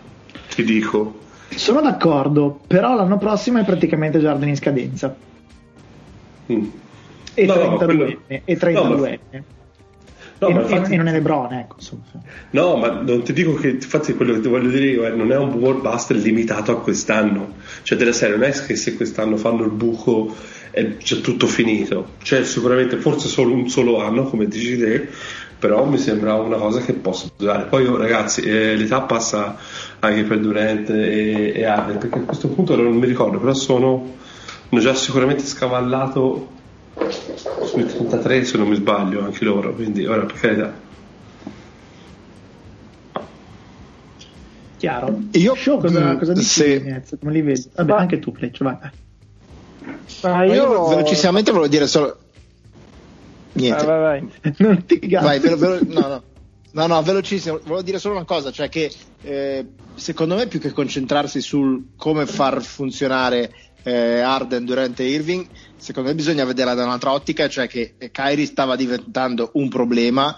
ti dico. Sono d'accordo, però l'anno prossimo è praticamente Giardini in scadenza. Mm. E, no, 32, quello... e 32 no, No, e, infatti... e, non è Lebron, ecco. Insomma. No, ma non ti dico che infatti quello che ti voglio dire io è non è un world buster limitato a quest'anno. Cioè, della serie non è che se quest'anno fanno il buco è già tutto finito. Cioè, sicuramente forse solo un solo anno, come dici te, però mi sembra una cosa che posso durare. Poi io, ragazzi, eh, l'età passa anche per Durant e, e Arden, perché a questo punto non mi ricordo, però sono hanno già sicuramente scavallato sui 33 se non mi sbaglio anche loro quindi ora per carità. Chiaro. Io Show, cosa, cosa dici se... come li vedi? Vabbè ah. anche tu Fleccio vai. Ah, io... io velocissimamente volevo dire solo niente. vai, vai, vai. non ti vai velo, velo... no no No, no, velocissimo. Volevo dire solo una cosa, cioè che eh, secondo me più che concentrarsi sul come far funzionare eh, Arden durante Irving, secondo me bisogna vederla da un'altra ottica, cioè che Kyrie stava diventando un problema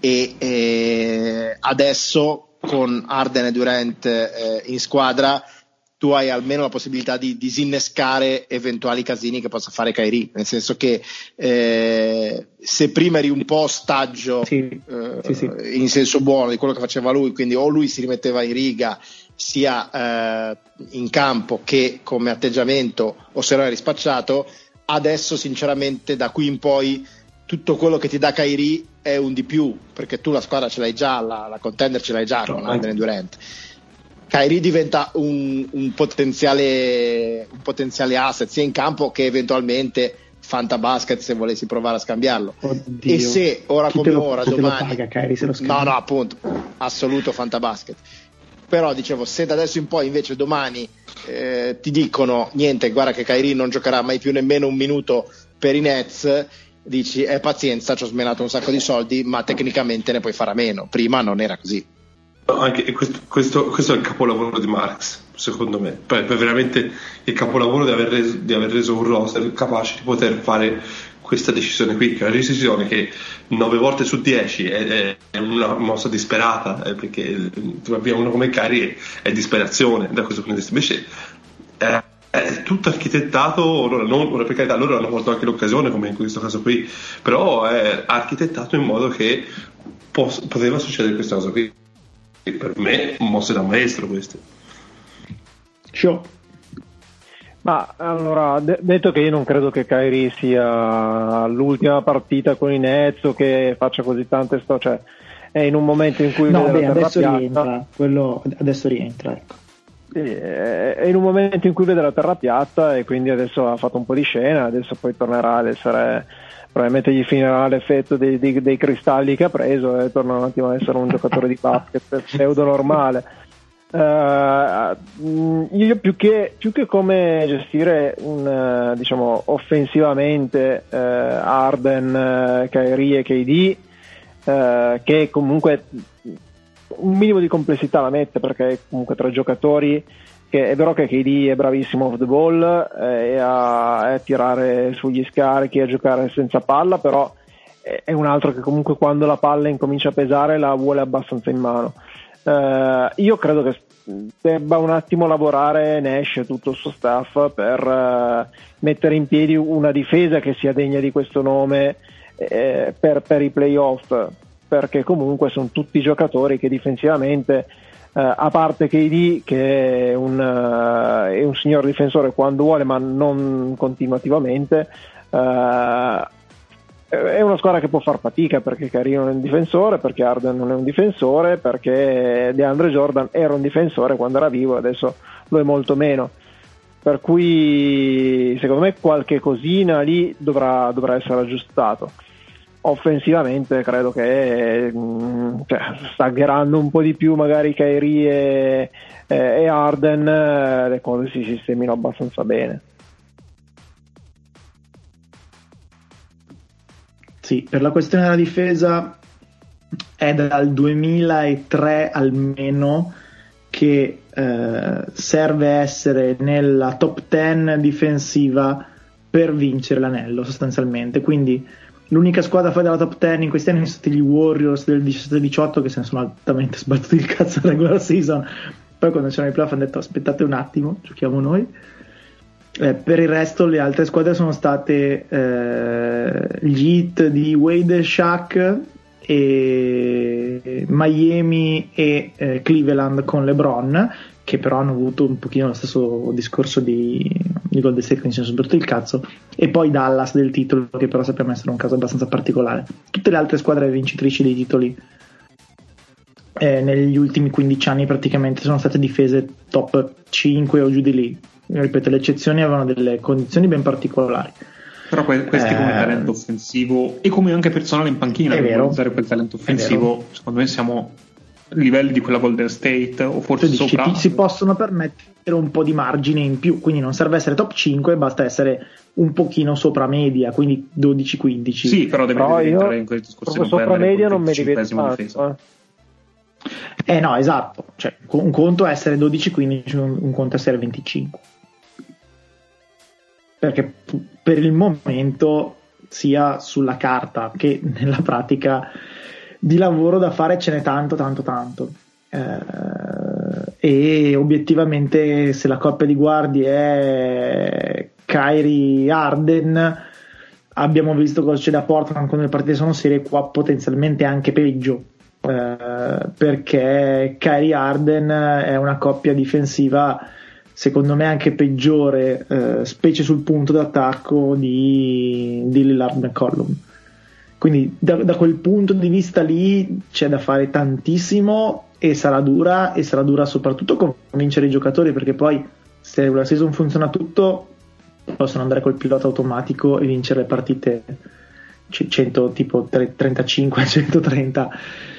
e eh, adesso con Arden e Durant eh, in squadra tu hai almeno la possibilità di disinnescare eventuali casini che possa fare Kairi, nel senso che eh, se prima eri un po' ostaggio sì, eh, sì, sì. in senso buono di quello che faceva lui, quindi o lui si rimetteva in riga sia eh, in campo che come atteggiamento o se no è rispacciato, adesso sinceramente da qui in poi tutto quello che ti dà Kairi è un di più, perché tu la squadra ce l'hai già, la, la contender ce l'hai già con Andre Durant Kyrie diventa un, un, potenziale, un potenziale asset sia in campo che eventualmente Fantabasket se volessi provare a scambiarlo. Oddio. E se ora come lo, ora, domani. Paga, Kyrie, no, no, appunto, assoluto Fantabasket. Però dicevo, se da adesso in poi invece domani eh, ti dicono niente, guarda che Kyrie non giocherà mai più nemmeno un minuto per i Nets, dici è eh, pazienza, ci ho smenato un sacco di soldi, ma tecnicamente ne puoi fare a meno. Prima non era così. Anche questo, questo, questo, è il capolavoro di Marx, secondo me. Poi, è veramente il capolavoro di aver, reso, di aver, reso, un roster capace di poter fare questa decisione qui, che è una decisione che 9 volte su 10 è, è una mossa disperata, eh, perché abbiamo uno come Cari è, è, disperazione da questo punto di vista. Invece è, è tutto architettato, allora, non, per carità, loro hanno avuto anche l'occasione, come in questo caso qui, però è architettato in modo che pos- poteva succedere questa cosa qui per me mosse da maestro queste. Show. Ma allora, de- detto che io non credo che Kairi sia l'ultima partita con i Nets o che faccia così tante storie, cioè, è in un momento in cui no, beh, adesso piatta, rientra, quello, adesso rientra, ecco. È in un momento in cui vede la terra piatta e quindi adesso ha fatto un po' di scena, adesso poi tornerà ad essere probabilmente gli finirà l'effetto dei, dei, dei, cristalli che ha preso e torna un attimo ad essere un giocatore di basket pseudo normale. Uh, io più che, più che, come gestire un, diciamo, offensivamente uh, Arden, uh, Kyrie e KD, che comunque un minimo di complessità la mette perché comunque tra giocatori che è vero che KD è bravissimo off the ball eh, a, a, tirare sugli scarichi, a giocare senza palla, però è, è, un altro che comunque quando la palla incomincia a pesare la vuole abbastanza in mano. Eh, io credo che debba un attimo lavorare Nash e tutto il suo staff per eh, mettere in piedi una difesa che sia degna di questo nome eh, per, per i playoff, perché comunque sono tutti giocatori che difensivamente Uh, a parte KD che è un, uh, è un, signor difensore quando vuole ma non continuativamente uh, è una squadra che può far fatica perché Carino non è un difensore perché Arden non è un difensore perché DeAndre Jordan era un difensore quando era vivo adesso lo è molto meno. Per cui secondo me qualche cosina lì dovrà, dovrà essere aggiustato offensivamente credo che mm, cioè, sta gherando un po' di più magari Kairi e, e Arden eh, le cose si sistemino abbastanza bene. Sì per la questione della difesa è dal 2003 almeno che eh, serve essere nella top 10 difensiva per vincere l'anello sostanzialmente. Quindi L'unica squadra fuori dalla top 10 in questi anni sono stati gli Warriors del 17-18 che se ne sono altamente sbattuti il cazzo alla regular season. Poi quando c'erano i playoff hanno detto aspettate un attimo, giochiamo noi. Eh, per il resto le altre squadre sono state eh, gli Heat di Wade e Shaq e Miami e eh, Cleveland con LeBron che però hanno avuto un pochino lo stesso discorso di, di Golden State quindi si sono sbattuti il cazzo e poi Dallas del titolo che però sappiamo essere un caso abbastanza particolare. Tutte le altre squadre vincitrici dei titoli eh, negli ultimi 15 anni praticamente sono state difese top 5 o giù di lì. Ripeto le eccezioni avevano delle condizioni ben particolari. Però que- questi come eh, talento offensivo e come anche personale in panchina per usare quel talento offensivo secondo me siamo livelli di quella Golden State o forse dici, sopra. si possono permettere un po' di margine in più, quindi non serve essere top 5, basta essere un pochino sopra media, quindi 12-15. Sì, però deve però entrare in quel discorso sopra media non mi tanto, eh. eh no, esatto, cioè, un conto è essere 12-15, un conto è essere 25. Perché per il momento sia sulla carta che nella pratica di lavoro da fare ce n'è tanto, tanto, tanto. Eh, e obiettivamente, se la coppia di guardie è Kyrie Arden, abbiamo visto cosa c'è da Portland quando le partite sono serie, qua potenzialmente anche peggio. Eh, perché Kyrie Arden è una coppia difensiva secondo me anche peggiore, eh, specie sul punto d'attacco di, di Lillard McCollum. Quindi da, da, quel punto di vista lì c'è da fare tantissimo e sarà dura e sarà dura soprattutto convincere i giocatori perché poi se la season funziona tutto possono andare col pilota automatico e vincere le partite 100 tipo 35 130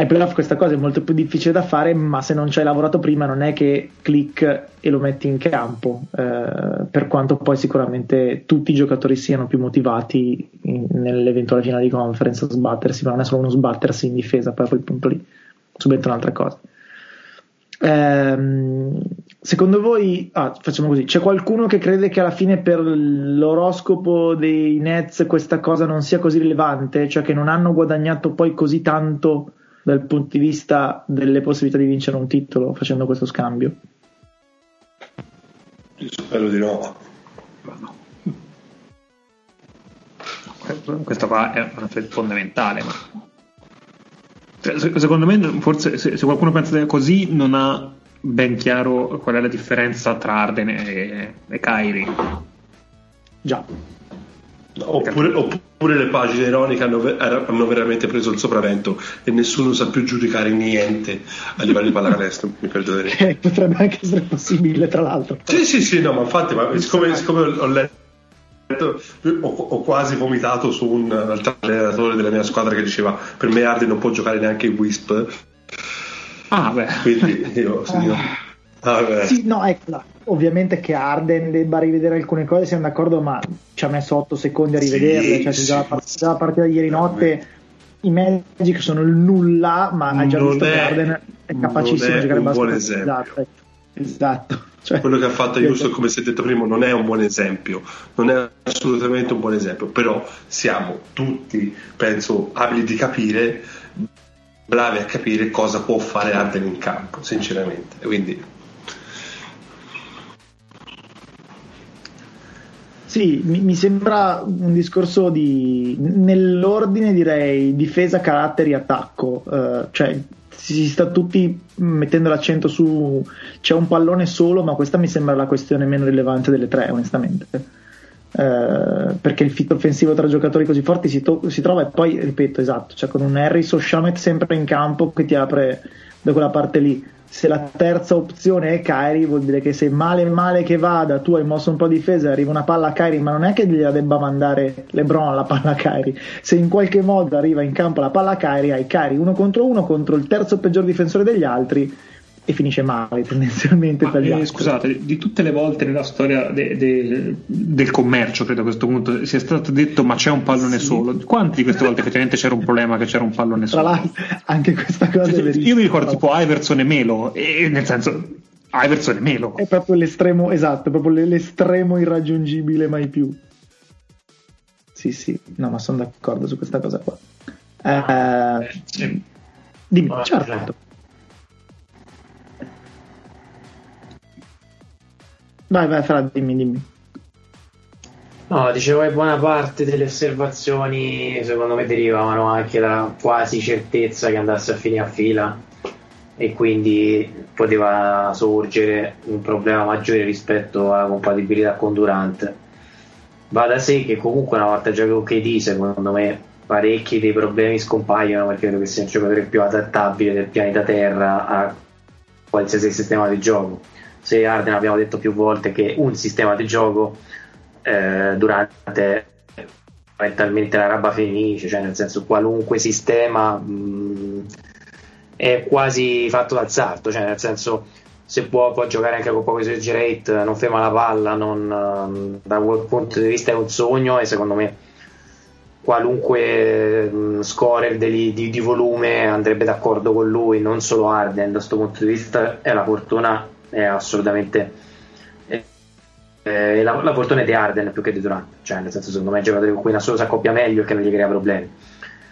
ai playoff questa cosa è molto più difficile da fare, ma se non ci hai lavorato prima non è che click e lo metti in campo, eh, per quanto poi sicuramente tutti i giocatori siano più motivati in, nell'eventuale finale di conference a sbattersi, ma non è solo uno sbattersi in difesa, poi a quel punto lì subentra un'altra cosa. Eh, secondo voi, ah, facciamo così, c'è qualcuno che crede che alla fine per l'oroscopo dei Nets questa cosa non sia così rilevante, cioè che non hanno guadagnato poi così tanto dal punto di vista delle possibilità di vincere un titolo facendo questo scambio? Io spero di no. Questo qua è un aspetto fondamentale. Ma... Cioè, secondo me, forse se, se, qualcuno pensa così, non ha ben chiaro qual è la differenza tra Arden e, e Kairi. Già. Oppure, oppure, le pagine ironiche hanno, hanno, veramente preso il sopravvento e nessuno sa più giudicare niente a livello di pallacanestro. mi perdonerete. Eh, potrebbe anche essere possibile, tra l'altro. Sì, sì, sì, no, ma infatti, ma siccome, siccome ho letto ho, ho, quasi vomitato su un altro allenatore della mia squadra che diceva per me Ardi non può giocare neanche in Wisp ah beh quindi io, io ah, sì, no ecco ovviamente che Arden debba rivedere alcune cose, siamo d'accordo, ma ci ha messo 8 secondi a rivederle. Sì, cioè, sì, già, la partita, già la partita di ieri notte i Magic sono il nulla, ma ha già non visto è, che Arden è capacissimo di giocare basket. Esatto, esatto. Cioè, quello che ha fatto Houston, come si è detto prima, non è un buon esempio, non è assolutamente un buon esempio, però siamo tutti, penso, abili di capire, bravi a capire cosa può fare Arden in campo, sinceramente. Quindi Sì, mi, mi, sembra un discorso di nell'ordine direi difesa, caratteri, attacco, uh, cioè si sta tutti mettendo l'accento su c'è un pallone solo, ma questa mi sembra la questione meno rilevante delle tre, onestamente. Uh, perché il fit offensivo tra giocatori così forti si, to- si, trova e poi ripeto esatto, cioè con un Harris o Shamet sempre in campo che ti apre da quella parte lì se la terza opzione è Kairi vuol dire che se male male che vada tu hai mosso un po' di difesa arriva una palla a Kairi ma non è che gliela debba mandare Lebron la palla a Kairi se in qualche modo arriva in campo la palla a Kairi hai Kairi uno contro uno contro il terzo peggior difensore degli altri e finisce male tendenzialmente Ma, eh, scusate di tutte le volte nella storia de, de, del commercio credo a questo punto sia stato detto ma c'è un pallone sì. solo quante di queste volte effettivamente c'era un problema che c'era un pallone solo? tra l'altro anche questa cosa cioè, io mi ricordo tipo Iverson e Melo e nel senso Iverson e Melo. È proprio l'estremo esatto proprio l'estremo irraggiungibile mai più. Sì sì no ma sono d'accordo su questa cosa qua. Eh, eh, dimmi certo Vai, vai, Fra, dimmi, dimmi. No, dicevo che buona parte delle osservazioni secondo me derivavano anche da quasi certezza che andasse a finire a fila e quindi poteva sorgere un problema maggiore rispetto alla compatibilità con Durant. Va da sé che comunque una volta già con KD secondo me parecchi dei problemi scompaiono perché credo che sia un giocatore più adattabile del pianeta Terra a qualsiasi sistema di gioco se Arden abbiamo detto più volte che un sistema di gioco eh, durante mentalmente la roba finisce, cioè nel senso qualunque sistema mh, mm, è quasi fatto d'azzardo, cioè nel senso se può, può giocare anche con poco usage rate, non ferma la palla, non, da quel punto di vista è un sogno e secondo me qualunque mh, scorer di, di, di, volume andrebbe d'accordo con lui, non solo Arden, da questo punto di vista è la fortuna è assolutamente eh, la, la fortuna di Arden più che di Durant cioè nel senso secondo me un giocatore con cui Nassolo si accoppia meglio e che non gli crea problemi.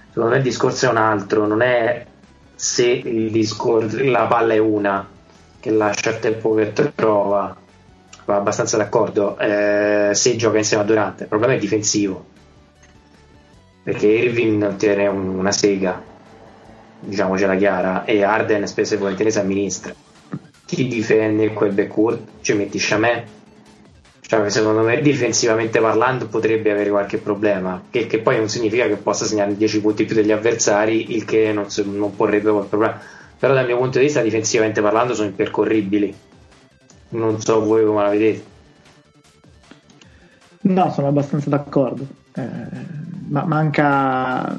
Secondo me il discorso è un altro non è se discorso, la palla è una che lascia il tempo che trova va abbastanza d'accordo eh, se gioca insieme a Durant il problema è difensivo perché Irving tiene una sega diciamocela chiara e Arden spesso e volentieri si amministra chi difende quel backcourt? Ci metti Chamè? Cioè, secondo me difensivamente parlando potrebbe avere qualche problema, che, che, poi non significa che possa segnare 10 punti più degli avversari, il che non, non porrebbe quel problema. Però dal mio punto di vista difensivamente parlando sono impercorribili. Non so voi come la vedete. No, sono abbastanza d'accordo. Eh, ma manca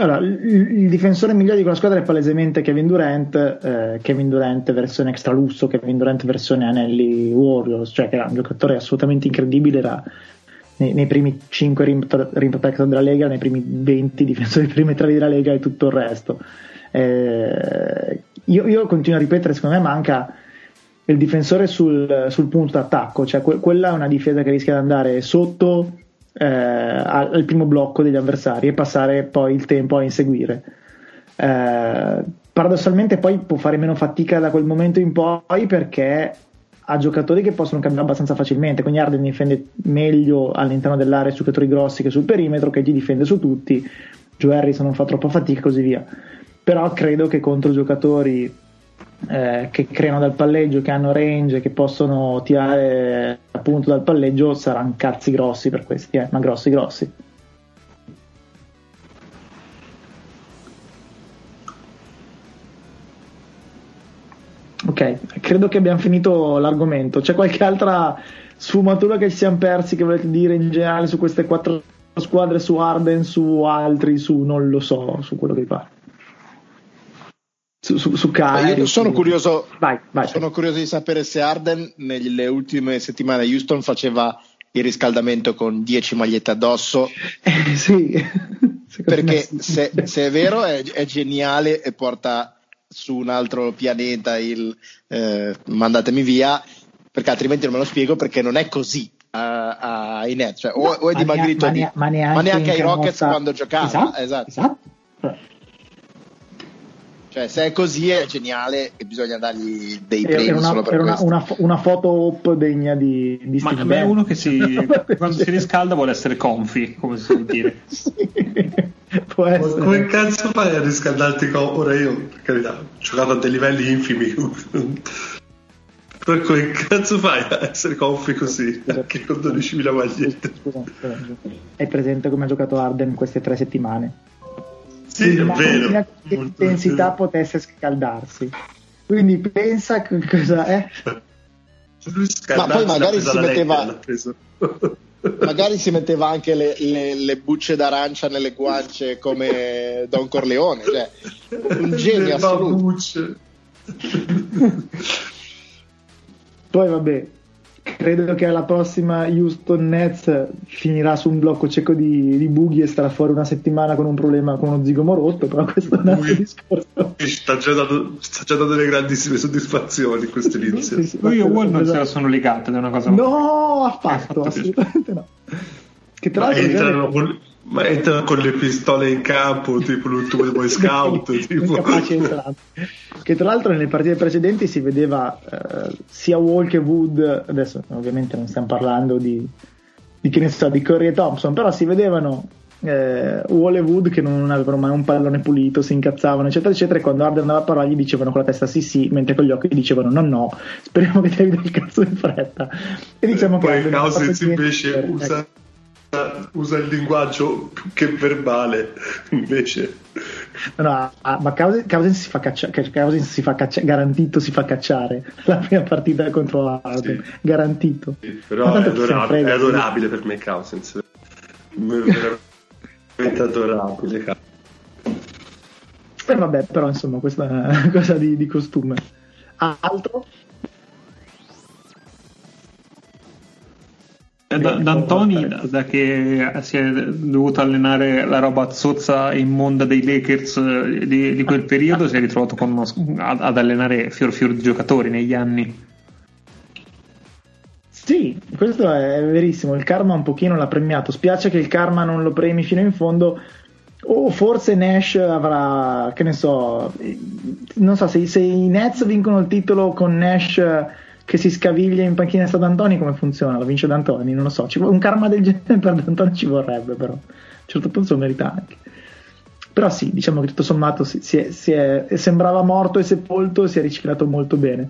allora, il, difensore migliore di quella squadra è palesemente Kevin Durant, eh, Kevin Durant versione extra lusso, Kevin Durant versione Anelli Warriors, cioè che era un giocatore assolutamente incredibile, era nei, nei primi 5 rim, rim protector della Lega, nei primi 20 difensori perimetrali della Lega e tutto il resto. Eh, io, io, continuo a ripetere, secondo me manca il difensore sul, sul punto d'attacco, cioè que- quella è una difesa che rischia di andare sotto eh, al primo blocco degli avversari e passare poi il tempo a inseguire. Eh, paradossalmente poi può fare meno fatica da quel momento in poi perché ha giocatori che possono cambiare abbastanza facilmente, quindi Arden difende meglio all'interno dell'area su giocatori grossi che sul perimetro, che gli difende su tutti, Joe Harris non fa troppa fatica e così via. Però credo che contro giocatori eh, che creano dal palleggio, che hanno range, che possono tirare appunto dal palleggio saranno cazzi grossi per questi, eh, ma grossi grossi. Ok, credo che abbiamo finito l'argomento. C'è qualche altra sfumatura che ci siamo persi che volete dire in generale su queste quattro squadre, su Arden, su altri, su non lo so, su quello che vi pare? Su, su, su Kyrie, sono, su... curioso, vai, vai. sono curioso di sapere se Arden nelle ultime settimane a Houston faceva il riscaldamento con 10 magliette addosso. Eh, sì. Perché se, se, è vero è, è, geniale e porta su un altro pianeta il eh, mandatemi via, perché altrimenti non me lo spiego perché non è così ai Nets, cioè, o, o, è dimagrito, ma, di, ma, neanche, ma neanche ai Rockets mossa... quando giocava. Esatto, esatto. esatto. Cioè, se è così è geniale e bisogna dargli dei premi una, solo per una, una, una, foto op degna di, di Ma a me è uno che si, quando si riscalda vuole essere comfy, come si suol dire. sì, può essere. Ma come cazzo fai a riscaldarti con... Ora io, per carità, ho giocato a dei livelli infimi. Per come cazzo fai a essere comfy così? Anche con 12.000 magliette. Scusa. Hai presente come ha giocato Arden queste tre settimane? Sì, è vero. Che l'intensità potesse scaldarsi. Quindi pensa che cosa è. Ma poi magari si metteva. magari si metteva anche le, le, le, bucce d'arancia nelle guance come Don Corleone, cioè un genio assoluto. Poi vabbè, credo che alla prossima Houston Nets finirà su un blocco cieco di, di bughi e starà fuori una settimana con un problema con uno zigomo rotto, però questo è un altro discorso. Sta già, dando, sta già dando delle grandissime soddisfazioni questo inizio. Sì, sì, Io e Wall non se la sono legate da una cosa. No, affatto, assolutamente no. Che tra l'altro entrano con, ma entrano con le pistole in campo, tipo l'ultimo Boy Scout. tipo. Che tra l'altro nelle partite precedenti si vedeva eh, sia Wall che Wood, adesso ovviamente non stiamo parlando di, di che ne so, di Curry e Thompson, però si vedevano eh, Wall e Wood che non avevano mai un pallone pulito, si incazzavano, eccetera, eccetera. E quando Arden andava a parlare gli dicevano con la testa sì, sì, mentre con gli occhi gli dicevano no, no, speriamo che ti arrivi del cazzo in fretta. E diciamo Poi che Cousins invece usa, ecco. Usa, il linguaggio più che verbale, invece. No, ah, ma Cousins si fa cacciare, Cousins si fa caccia- garantito si fa cacciare la prima partita contro Arden, sì. garantito. Sì, però è adorabile, è adorabile per me Cousins veramente adorabile. E vabbè, però insomma, questa è una cosa di, di costume. Altro? Da, D'Antoni, da che si è dovuto allenare la roba zozza immonda dei Lakers di, di quel periodo, si è ritrovato uno, ad, ad, allenare fior fior di giocatori negli anni. Sì, questo è verissimo. Il karma un pochino l'ha premiato. Spiace che il karma non lo premi fino in fondo. O forse Nash avrà, che ne so, non so se, se i Nets vincono il titolo con Nash che si scaviglia in panchina sta D'Antoni, come funziona? Lo vince D'Antoni? Non lo so. un karma del genere per D'Antoni ci vorrebbe, però. A un certo punto lo merita anche. Però sì, diciamo che tutto sommato si, si è, si è, sembrava morto e sepolto e si è riciclato molto bene.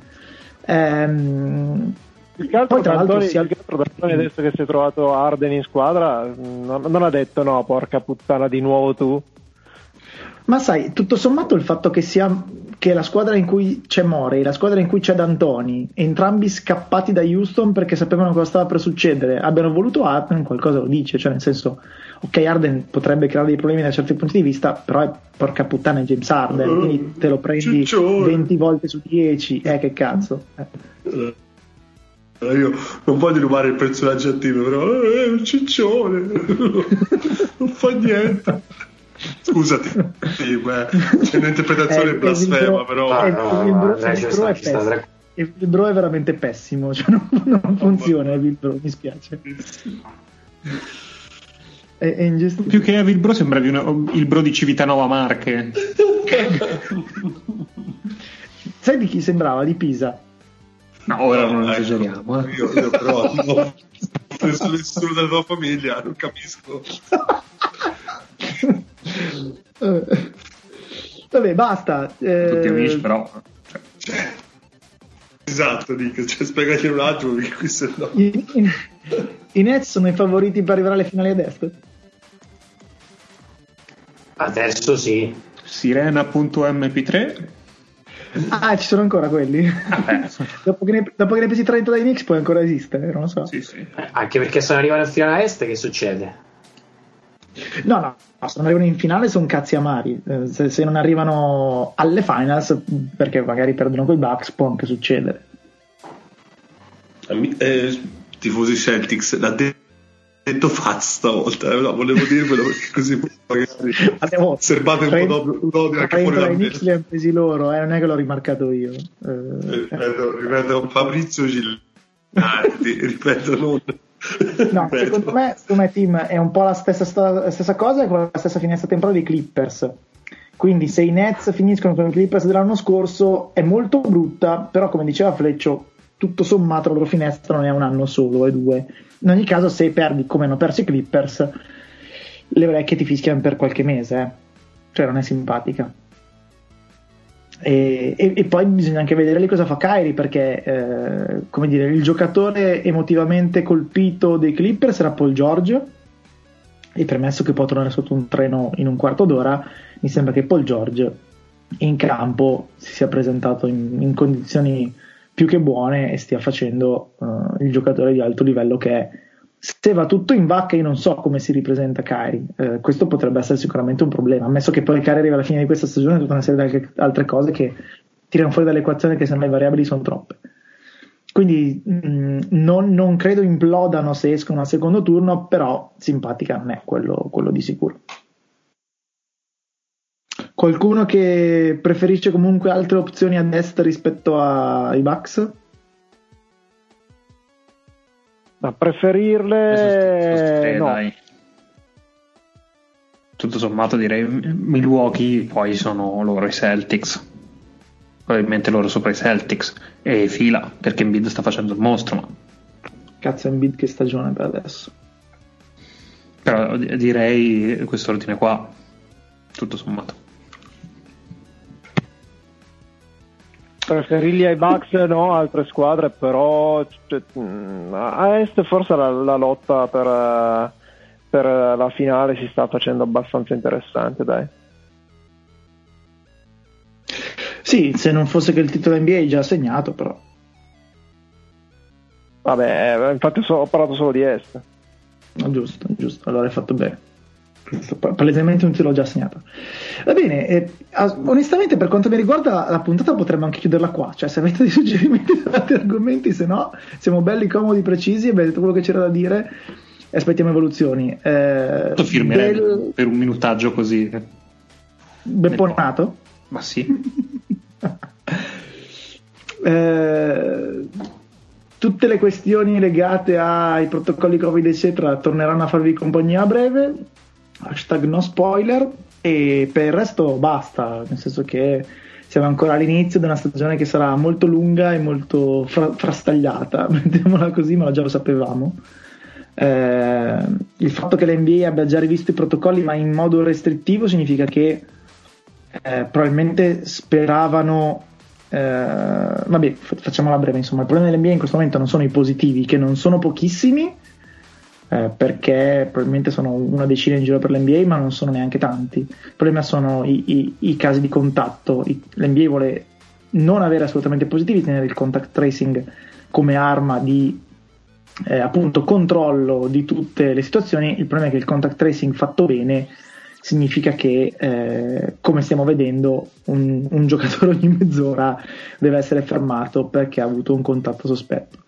Ehm, il che altro, tra l'altro, si... adesso che si è trovato Arden in squadra, non, non, ha detto no, porca puttana, di nuovo tu. Ma sai, tutto sommato il fatto che sia che la squadra in cui c'è Morey, la squadra in cui c'è D'Antoni, entrambi scappati da Houston perché sapevano cosa stava per succedere, abbiano voluto Arden, qualcosa lo dice, cioè nel senso, ok, Arden potrebbe creare dei problemi da certi punti di vista, però è porca puttana è James Arden, uh, quindi te lo prendi Ciccione. 20 volte su 10, eh che cazzo. Eh. Io non voglio rubare il personaggio attivo, però eh, è un ciccione, non fa niente. Scusati, sì, beh, c'è un'interpretazione eh, blasfema, però. Ah, no, il, bro, il, bro è pessimo. il bro è veramente pessimo, cioè non, non funziona il bro, mi spiace. È, è Più che Evil Bro sembra il bro di Civitanova Marche. Sai di chi sembrava? Di Pisa. No, ora non esageriamo. Eh. Io, io però non ho preso nessuno della tua famiglia, non capisco. Vabbè, basta. Eh... Tutti amici, però. Cioè, esatto, Nick, cioè, spiegati un attimo perché qui se no... I, i, I Nets sono i favoriti per arrivare alle finali ad est? Adesso sì. Sirena.mp3 Ah, ci sono ancora quelli? Ah, dopo, che ne, dopo che ne presi 30 dai Knicks puoi ancora esistere, non lo so. sì, sì. Anche perché se non arrivano al finale est, che succede? No, no, no, se non arrivano in finale sono cazzi amari. Eh, se, se non arrivano alle finals, perché magari perdono coi Bucks, può anche succedere. Eh, tifosi Celtics, l'ha de- detto Faz stavolta, eh, no, volevo dirvelo perché così magari Abbiamo serbate un po' d'odio d'odio anche fuori da me. Li hanno presi loro, eh, non è che l'ho rimarcato io. Eh, Ripeto, ripeto, Fabrizio Gilardi, ripeto, non... No, secondo me, secondo me, Tim, è un po' la stessa, la stessa cosa con la stessa finestra temporale dei Clippers. Quindi se i Nets finiscono con i Clippers dell'anno scorso è molto brutta, però come diceva Fleccio, tutto sommato la loro finestra non è un anno solo, è due. In ogni caso se perdi come hanno perso i Clippers, le orecchie ti fischiano per qualche mese, eh. cioè non è simpatica. E, e- e poi bisogna anche vedere lì cosa fa Kyrie perché eh, come dire il giocatore emotivamente colpito dei Clippers era Paul George. E premesso che può tornare sotto un treno in un quarto d'ora mi sembra che Paul George in campo si sia presentato in, in condizioni più che buone e stia facendo eh, il giocatore di alto livello che è se va tutto in vacca io non so come si ripresenta Kyrie. Eh, questo potrebbe essere sicuramente un problema ammesso che poi Kyrie arriva alla fine di questa stagione e tutta una serie di altre cose che tirano fuori dall'equazione che semmai le variabili sono troppe. Quindi mh, non, non credo implodano se escono al secondo turno però simpatica non è quello, quello di sicuro. Qualcuno che preferisce comunque altre opzioni a destra rispetto ai Bucks Ma preferirle Eh, no. dai. Tutto sommato direi Milwaukee, poi sono loro i Celtics. Probabilmente loro sopra i Celtics e fila perché Embiid sta facendo il mostro. Ma... cazzo Embiid che stagione per adesso Però di- direi quest'ordine qua, tutto sommato. Preferirli ai Bucks no, altre squadre, però cioè, mh, a est forse la, la lotta per, eh, per la finale si sta facendo abbastanza interessante, dai. sì se non fosse che il titolo NBA è già assegnato però Vabbè, eh, infatti so- ho parlato solo di est. No, giusto, giusto, allora hai fatto bene. Pa- Palesemente un tiro l'ho già segnato. Va bene, eh, onestamente per quanto mi riguarda la puntata potremmo anche chiuderla qua, cioè se avete dei suggerimenti su altri argomenti, se no siamo belli, comodi, precisi, abbiamo detto quello che c'era da dire e aspettiamo evoluzioni. Eh, firmerei bel- per un minutaggio così. Bepponato? Ma sì. Eh, tutte le questioni legate ai protocolli Covid, eccetera, torneranno a farvi compagnia a breve. Hashtag no spoiler. E per il resto basta, nel senso che siamo ancora all'inizio di una stagione che sarà molto lunga e molto fra- frastagliata, mettiamola così, ma già lo sapevamo. Eh, il fatto che l'NBA abbia già rivisto i protocolli ma in modo restrittivo significa che eh, probabilmente speravano eh, vabbè fa- facciamola breve insomma il problema dell'NBA in questo momento non sono i positivi che non sono pochissimi eh, perché probabilmente sono una decina in giro per l'NBA ma non sono neanche tanti. Il problema sono i, i- i casi di contatto. I- l'NBA vuole non avere assolutamente positivi tenere il contact tracing come arma di eh, appunto controllo di tutte le situazioni. Il problema è che il contact tracing fatto bene significa che eh, come stiamo vedendo un, un giocatore ogni mezz'ora deve essere fermato perché ha avuto un contatto sospetto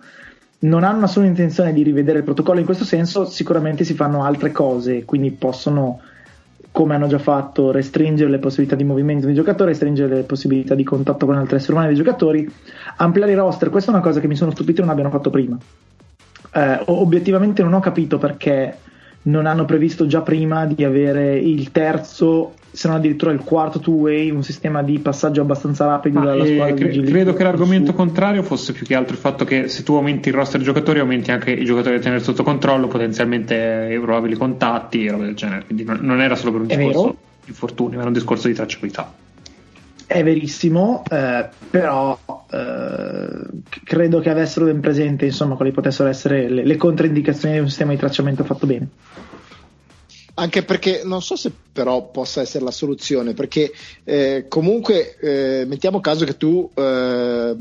non hanno nessuna intenzione di rivedere il protocollo. In questo senso sicuramente si fanno altre cose quindi possono come hanno già fatto restringere le possibilità di movimento dei giocatori restringere le possibilità di contatto con altri esseri umani dei giocatori ampliare i roster. Questa è una cosa che mi sono stupito non abbiano fatto prima. Eh, obiettivamente non ho capito perché non hanno previsto già prima di avere il terzo, se non addirittura il quarto two-way, un sistema di passaggio abbastanza rapido Ma, dalla eh, squadra cre- di credo che l'argomento su- contrario fosse più che altro il fatto che se tu aumenti il roster giocatori aumenti anche i giocatori da tenere sotto controllo potenzialmente i probabili contatti e roba del genere. Quindi non, non era solo per un È discorso vero. di infortunio era un discorso di tracciabilità È verissimo, eh, però eh, credo che avessero ben presente insomma quali potessero essere le, le controindicazioni di un sistema di tracciamento fatto bene. Anche perché non so se però possa essere la soluzione, perché eh, comunque eh, mettiamo caso che tu eh,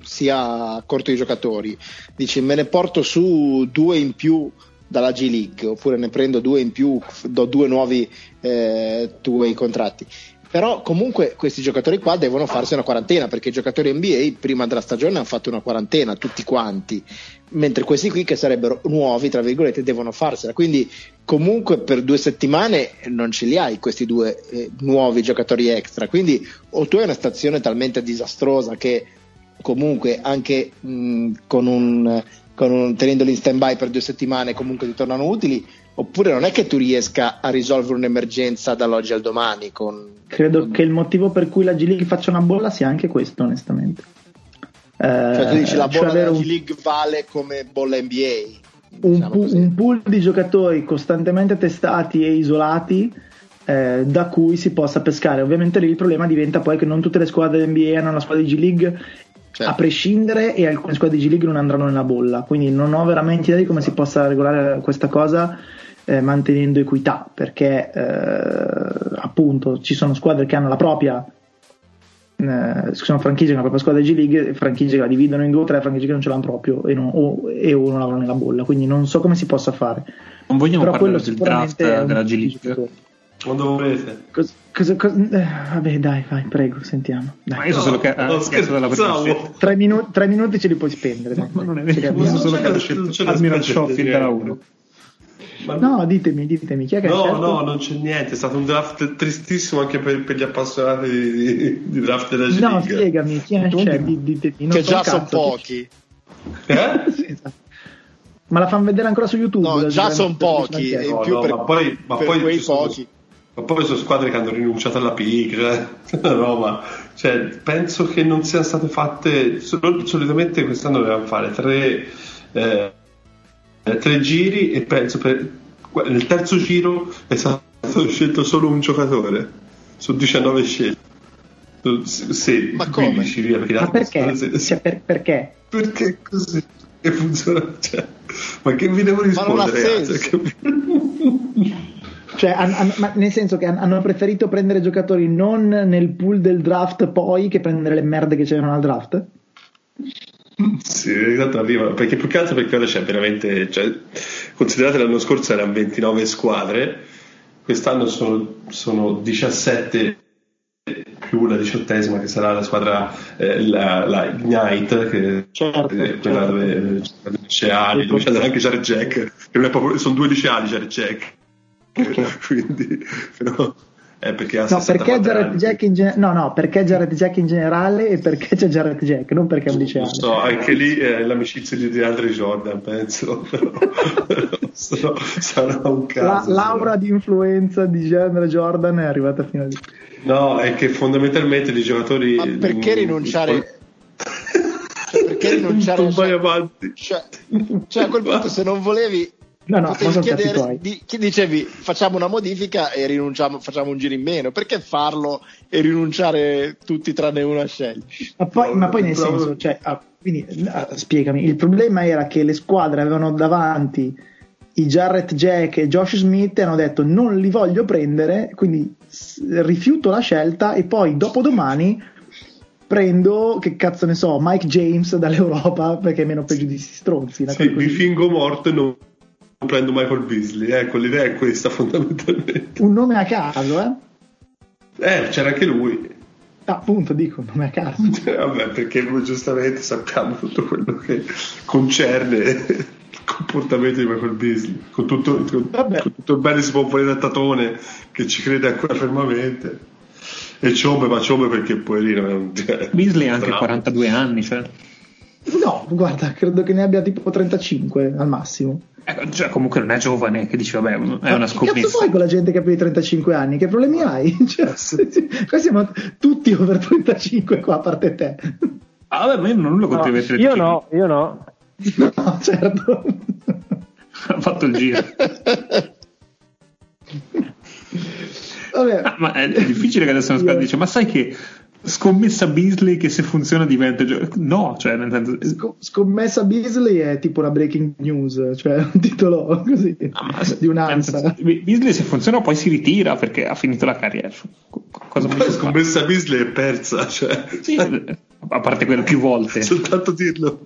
sia corto di giocatori, dici me ne porto su due in più dalla G League oppure ne prendo due in più, do due nuovi eh, two-way contratti però comunque questi giocatori qua devono farsi una quarantena perché i giocatori NBA prima della stagione hanno fatto una quarantena tutti quanti. Mentre questi qui che sarebbero nuovi tra virgolette devono farsela. Quindi comunque per due settimane non ce li hai questi due eh, nuovi giocatori extra. Quindi o tu hai una stazione talmente disastrosa che comunque anche mh, con un, un tenendoli in stand by per due settimane comunque ti tornano utili oppure non è che tu riesca a risolvere un'emergenza dall'oggi al domani. Con, Credo con... che il motivo per cui la G League faccia una bolla sia anche questo, onestamente. Cioè, tu dici la bolla cioè della G League vale come bolla NBA. Un, diciamo pu- un, pool di giocatori costantemente testati e isolati eh, da cui si possa pescare. Ovviamente lì il problema diventa poi che non tutte le squadre NBA hanno una squadra di G League certo. a prescindere e alcune squadre di G League non andranno nella bolla. Quindi non ho veramente idea di come si possa regolare questa cosa eh, mantenendo equità, perché eh, appunto ci sono squadre che hanno la propria eh, sono franchigie che hanno la propria squadra di G League, franchigie che la dividono in due o tre, franchigie che non ce l'hanno proprio e, non, o, e o non lavorano nella bolla, quindi non so come si possa fare. Non vogliamo Però parlare del draft della G League? Quando volete. Cosa, cosa, cosa, eh, vabbè, dai, vai, prego, sentiamo. Dai. Ma io so solo che ha chiesto dalla prima tre, minu- tre minuti ce li puoi spendere. Dai. Ma non è vero, io so solo che ha scelto Admiral Shopping dalla 1. Ma no, ditemi, ditemi, chi è che No, scelto? no, non c'è niente, è stato un draft tristissimo anche per, per gli appassionati di, di, di draft della G No, spiegami, chi è scelto? Di, di, di, che già sono pochi. Eh? sì, esatto. Ma la fanno vedere ancora su YouTube? No, già sono pochi, e in No, più no, per, ma poi, ma per poi quei ci sono- pochi. Ma poi sono squadre che hanno rinunciato alla PIC, cioè, una roba. Cioè, penso che non siano state fatte. sol- Solitamente quest'anno dovevamo fare tre, eh, tre giri e penso per, nel terzo giro è stato scelto solo un giocatore su 19 scelte. Sì, Ma come? 15 via, perché Ma perché? sì, sì. Cioè, per- perché? Perché così? E funziona. Cioè, ma che vi devo Ma non ha rispondere? Cioè, han- han- ma nel senso che han- hanno preferito prendere giocatori non nel pool del draft poi che prendere le merde che c'erano al draft? Sì, esatto, arriva, perché più che altro perché ora c'è veramente, cioè, considerate l'anno scorso erano 29 squadre, quest'anno sono, sono 17 più la diciottesima che sarà la squadra, eh, la, la Ignite, che Certo, è quella certo. dove c'è liceali, dove c'è anche Jared Jack, che non è proprio, sono due liceali Jared Jack, quindi, però, è perché ha No, 64 perché Jared anni. Jack in gen- no, no, perché Jared Jack in generale e perché c'è Jared Jack, non perché è un liceale. Non so, anche lì è l'amicizia di DeAndre Jordan, penso. Però, so- sarà un La, caso. l'aura di influenza di Jared Jordan è arrivata fino a lì. No, è che fondamentalmente i giocatori. Ma perché rinunciare? Cioè, perché rinunciare? Non vai avanti. cioè, cioè, a quel punto se non volevi No, no, ma sono cazzi chiedere tuoi. di, chi dicevi facciamo una modifica e rinunciamo facciamo un giro in meno perché farlo e rinunciare tutti tranne uno a scegliere Ma poi, ma poi nel Proprio- senso, cioè, ah, quindi, ah, spiegami, il problema era che le squadre avevano davanti i Jarrett Jack e Josh Smith e hanno detto non li voglio prendere, quindi rifiuto la scelta e poi dopodomani prendo, che cazzo ne so, Mike James dall'Europa perché è meno peggio di sti stronzi. una Sì, mi fingo morto e non prendo Michael Beasley. Ecco, l'idea è questa fondamentalmente. Un nome a caso, eh? Eh, c'era anche lui. Appunto, dico, un nome a caso. Eh, Vabbè, perché noi giustamente sappiamo tutto quello che concerne il comportamento di Michael Beasley, con tutto, con, Vabbè. con tutto il bene si può volere a Tatone che ci crede ancora fermamente. E Ciombe, ma Ciombe perché poverino è un... cioè, Beasley ha anche bravo. 42 anni, cioè. No, guarda, credo che ne abbia tipo 35 al massimo. Cioè, comunque non è giovane, che dici, vabbè, è una Che cazzo scommessa. fai con la gente che ha più di 35 anni? Che problemi hai? Cioè, qua siamo tutti over 35 qua, a parte te. Ah, vabbè, ma io non ho nulla No, io no, io no. No, certo. Ha fatto il giro. Vabbè, Ah, ma è, è difficile che adesso una squadra dice, ma sai che scommessa Beasley che se funziona diventa gio- no cioè nel senso Sc- scommessa Beasley è tipo una breaking news, cioè un titolo così Ah, se- di un'ansa. Beasley se funziona poi si ritira perché ha finito la carriera Co- cosa Poi vuoi fare? scommessa Beasley è persa, cioè, Sì, a parte quello più volte soltanto dirlo.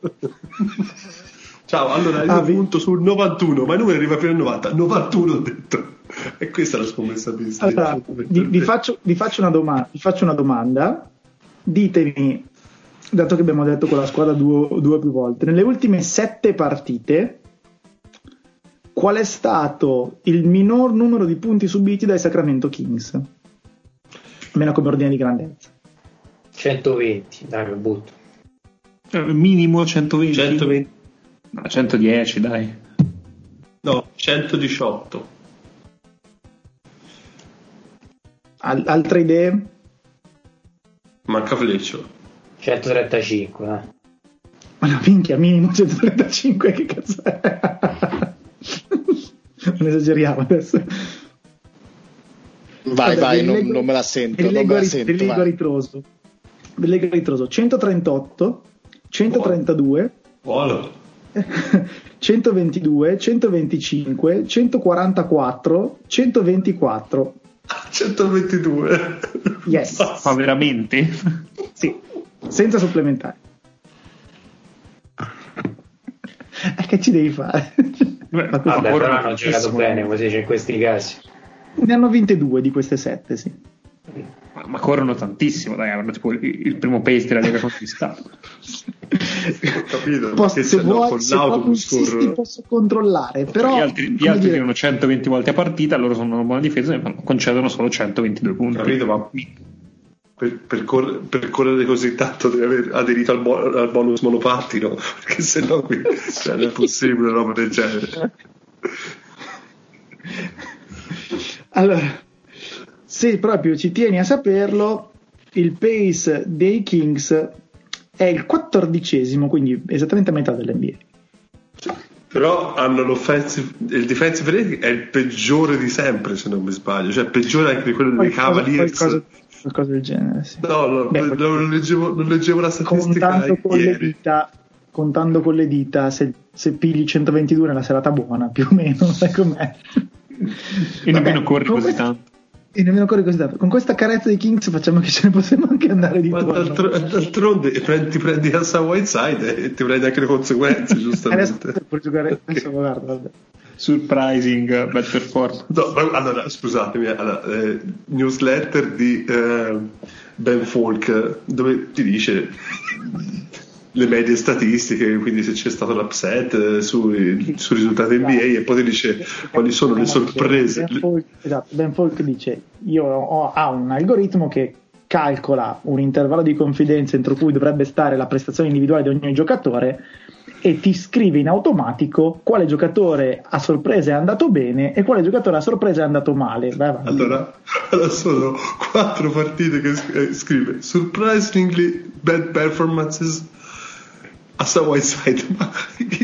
Ciao, allora io Ah, vi- punto sul 91, ma il numero arriva fino al 90. 91 ho detto. E questa è la scommessa Beasley. Allora, vi, vi faccio, vi faccio una doma- vi faccio una domanda. Ditemi, dato che abbiamo detto con la squadra due, due o più volte, nelle ultime sette partite, qual è stato il minor numero di punti subiti dai Sacramento Kings? Almeno come ordine di grandezza. 120, dai, lo butto. Eh, minimo 120 120, No, 110 dai no, 118. Al- altre idee? Manca Fleccio. 135, eh. Ma la minchia, minimo 135, che cazzo è? non esageriamo adesso. Vai, Vabbè, vai, non, non me la sento. Non leggo me la a sento. a vai. ritroso. A ritroso. 138, 132, Buono. 122, 125, 144, 124. 122. Yes, ma veramente sì, senza supplementari. E che ci devi fare? Beh, Ma ah, Vabbè, però hanno giocato bene, come si dice in questi casi. Ne hanno vinte due di queste sette, sì. Ma, ma corrono tantissimo dai avranno tipo il, il primo pace della Lega conquistato Ho capito, Posso- se se no vuoi, con se l'autobus corrono. posso controllare, però gli altri, gli altri dire, tirano 120 volte a partita loro sono una buona difesa e concedono solo 122 punti Capito, ma per, per corre- per correre così tanto devi aver aderito al, bo- al bonus monopattino, perché sennò qui cioè, non è possibile una roba del genere. Allora, se proprio ci tieni a saperlo, il pace dei Kings è il quattordicesimo, quindi esattamente a metà dell'NBA. Però hanno l'offensive, il defensive rating è il peggiore di sempre, se non mi sbaglio, cioè peggiore anche di quello dei Qualcosa, Cavaliers. qualcosa, qualcosa del genere, sì. No, no, Beh, non, leggevo, non leggevo la statistica contando con le dita, contando con le dita se, se pigli 122 nella serata buona, più o meno, sai com'è. e nemmeno corri così tanto E nemmeno così tanto. Con questa carezza di Kings facciamo che ce ne possiamo anche andare di Ma d'altro- d'altronde prendi- ti prendi Assa Whiteside e ti prendi anche le conseguenze, Adesso giustamente. puoi giocare, adesso guarda, vabbè. surprising bad performance No, allora, scusatemi, allora, eh, newsletter di eh, Ben Folk dove ti dice le medie statistiche, quindi se c'è stato l'upset eh, sui, sui risultati NBA e poi ti dice quali sono le sorprese. Ben Folk, esatto, Ben Folk dice: Io ho ha un algoritmo che calcola un intervallo di confidenza entro cui dovrebbe stare la prestazione individuale di ogni giocatore e ti scrive in automatico quale giocatore a sorpresa è andato bene e quale giocatore a sorpresa è andato male. Allora, allora sono quattro partite che eh, scrive surprisingly bad performances a Whiteside ma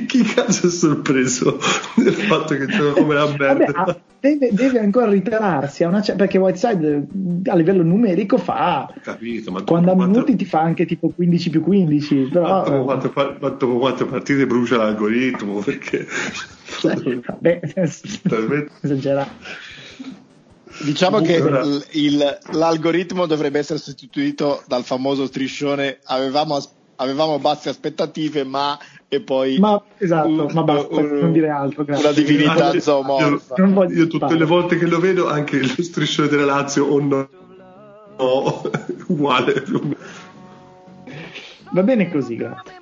chi, cazzo è sorpreso del fatto che gioca come la merda? deve, deve ancora ritararsi a una cer- perché Whiteside eh, a livello numerico fa capito ma quando quattro- minuti ti fa anche tipo 15 più 15 ma però dopo ma dopo quattro partite brucia l'algoritmo perché eh, vabbè, talmente. esagerato Diciamo che Ora- l- il- l'algoritmo dovrebbe essere sostituito dal famoso striscione avevamo, as- avevamo basse aspettative ma e poi ma esatto un- ma basta un- non dire altro grazie. una divinità Io- zoomorfa. voglio io tutte fare. le volte che lo vedo anche lo striscione della Lazio o no, no uguale va bene così grazie.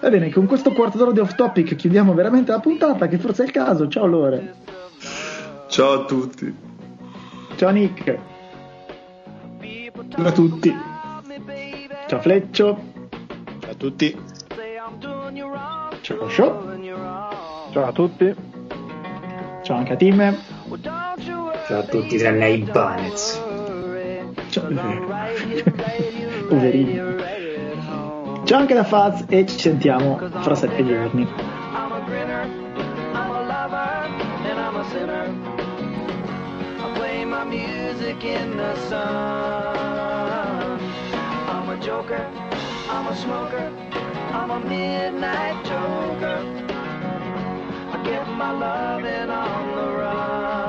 Va bene con questo quarto d'ora di off topic chiudiamo veramente la puntata che forse è il caso. Ciao Lore. Ciao a tutti. Ciao Nick. Ciao a tutti. ciao Fleccio tutti ciao Show Ciao a tutti. ciao anche a Tim Ciao a tutti tranne ai Banez. ciao poverino ciao anche da Faz e ci sentiamo fra sette giorni I'm a grinner, I'm a lover, and I'm a sinner. I play my music in the sun. joker. I'm a smoker. I'm a midnight joker. I get my loving on the run.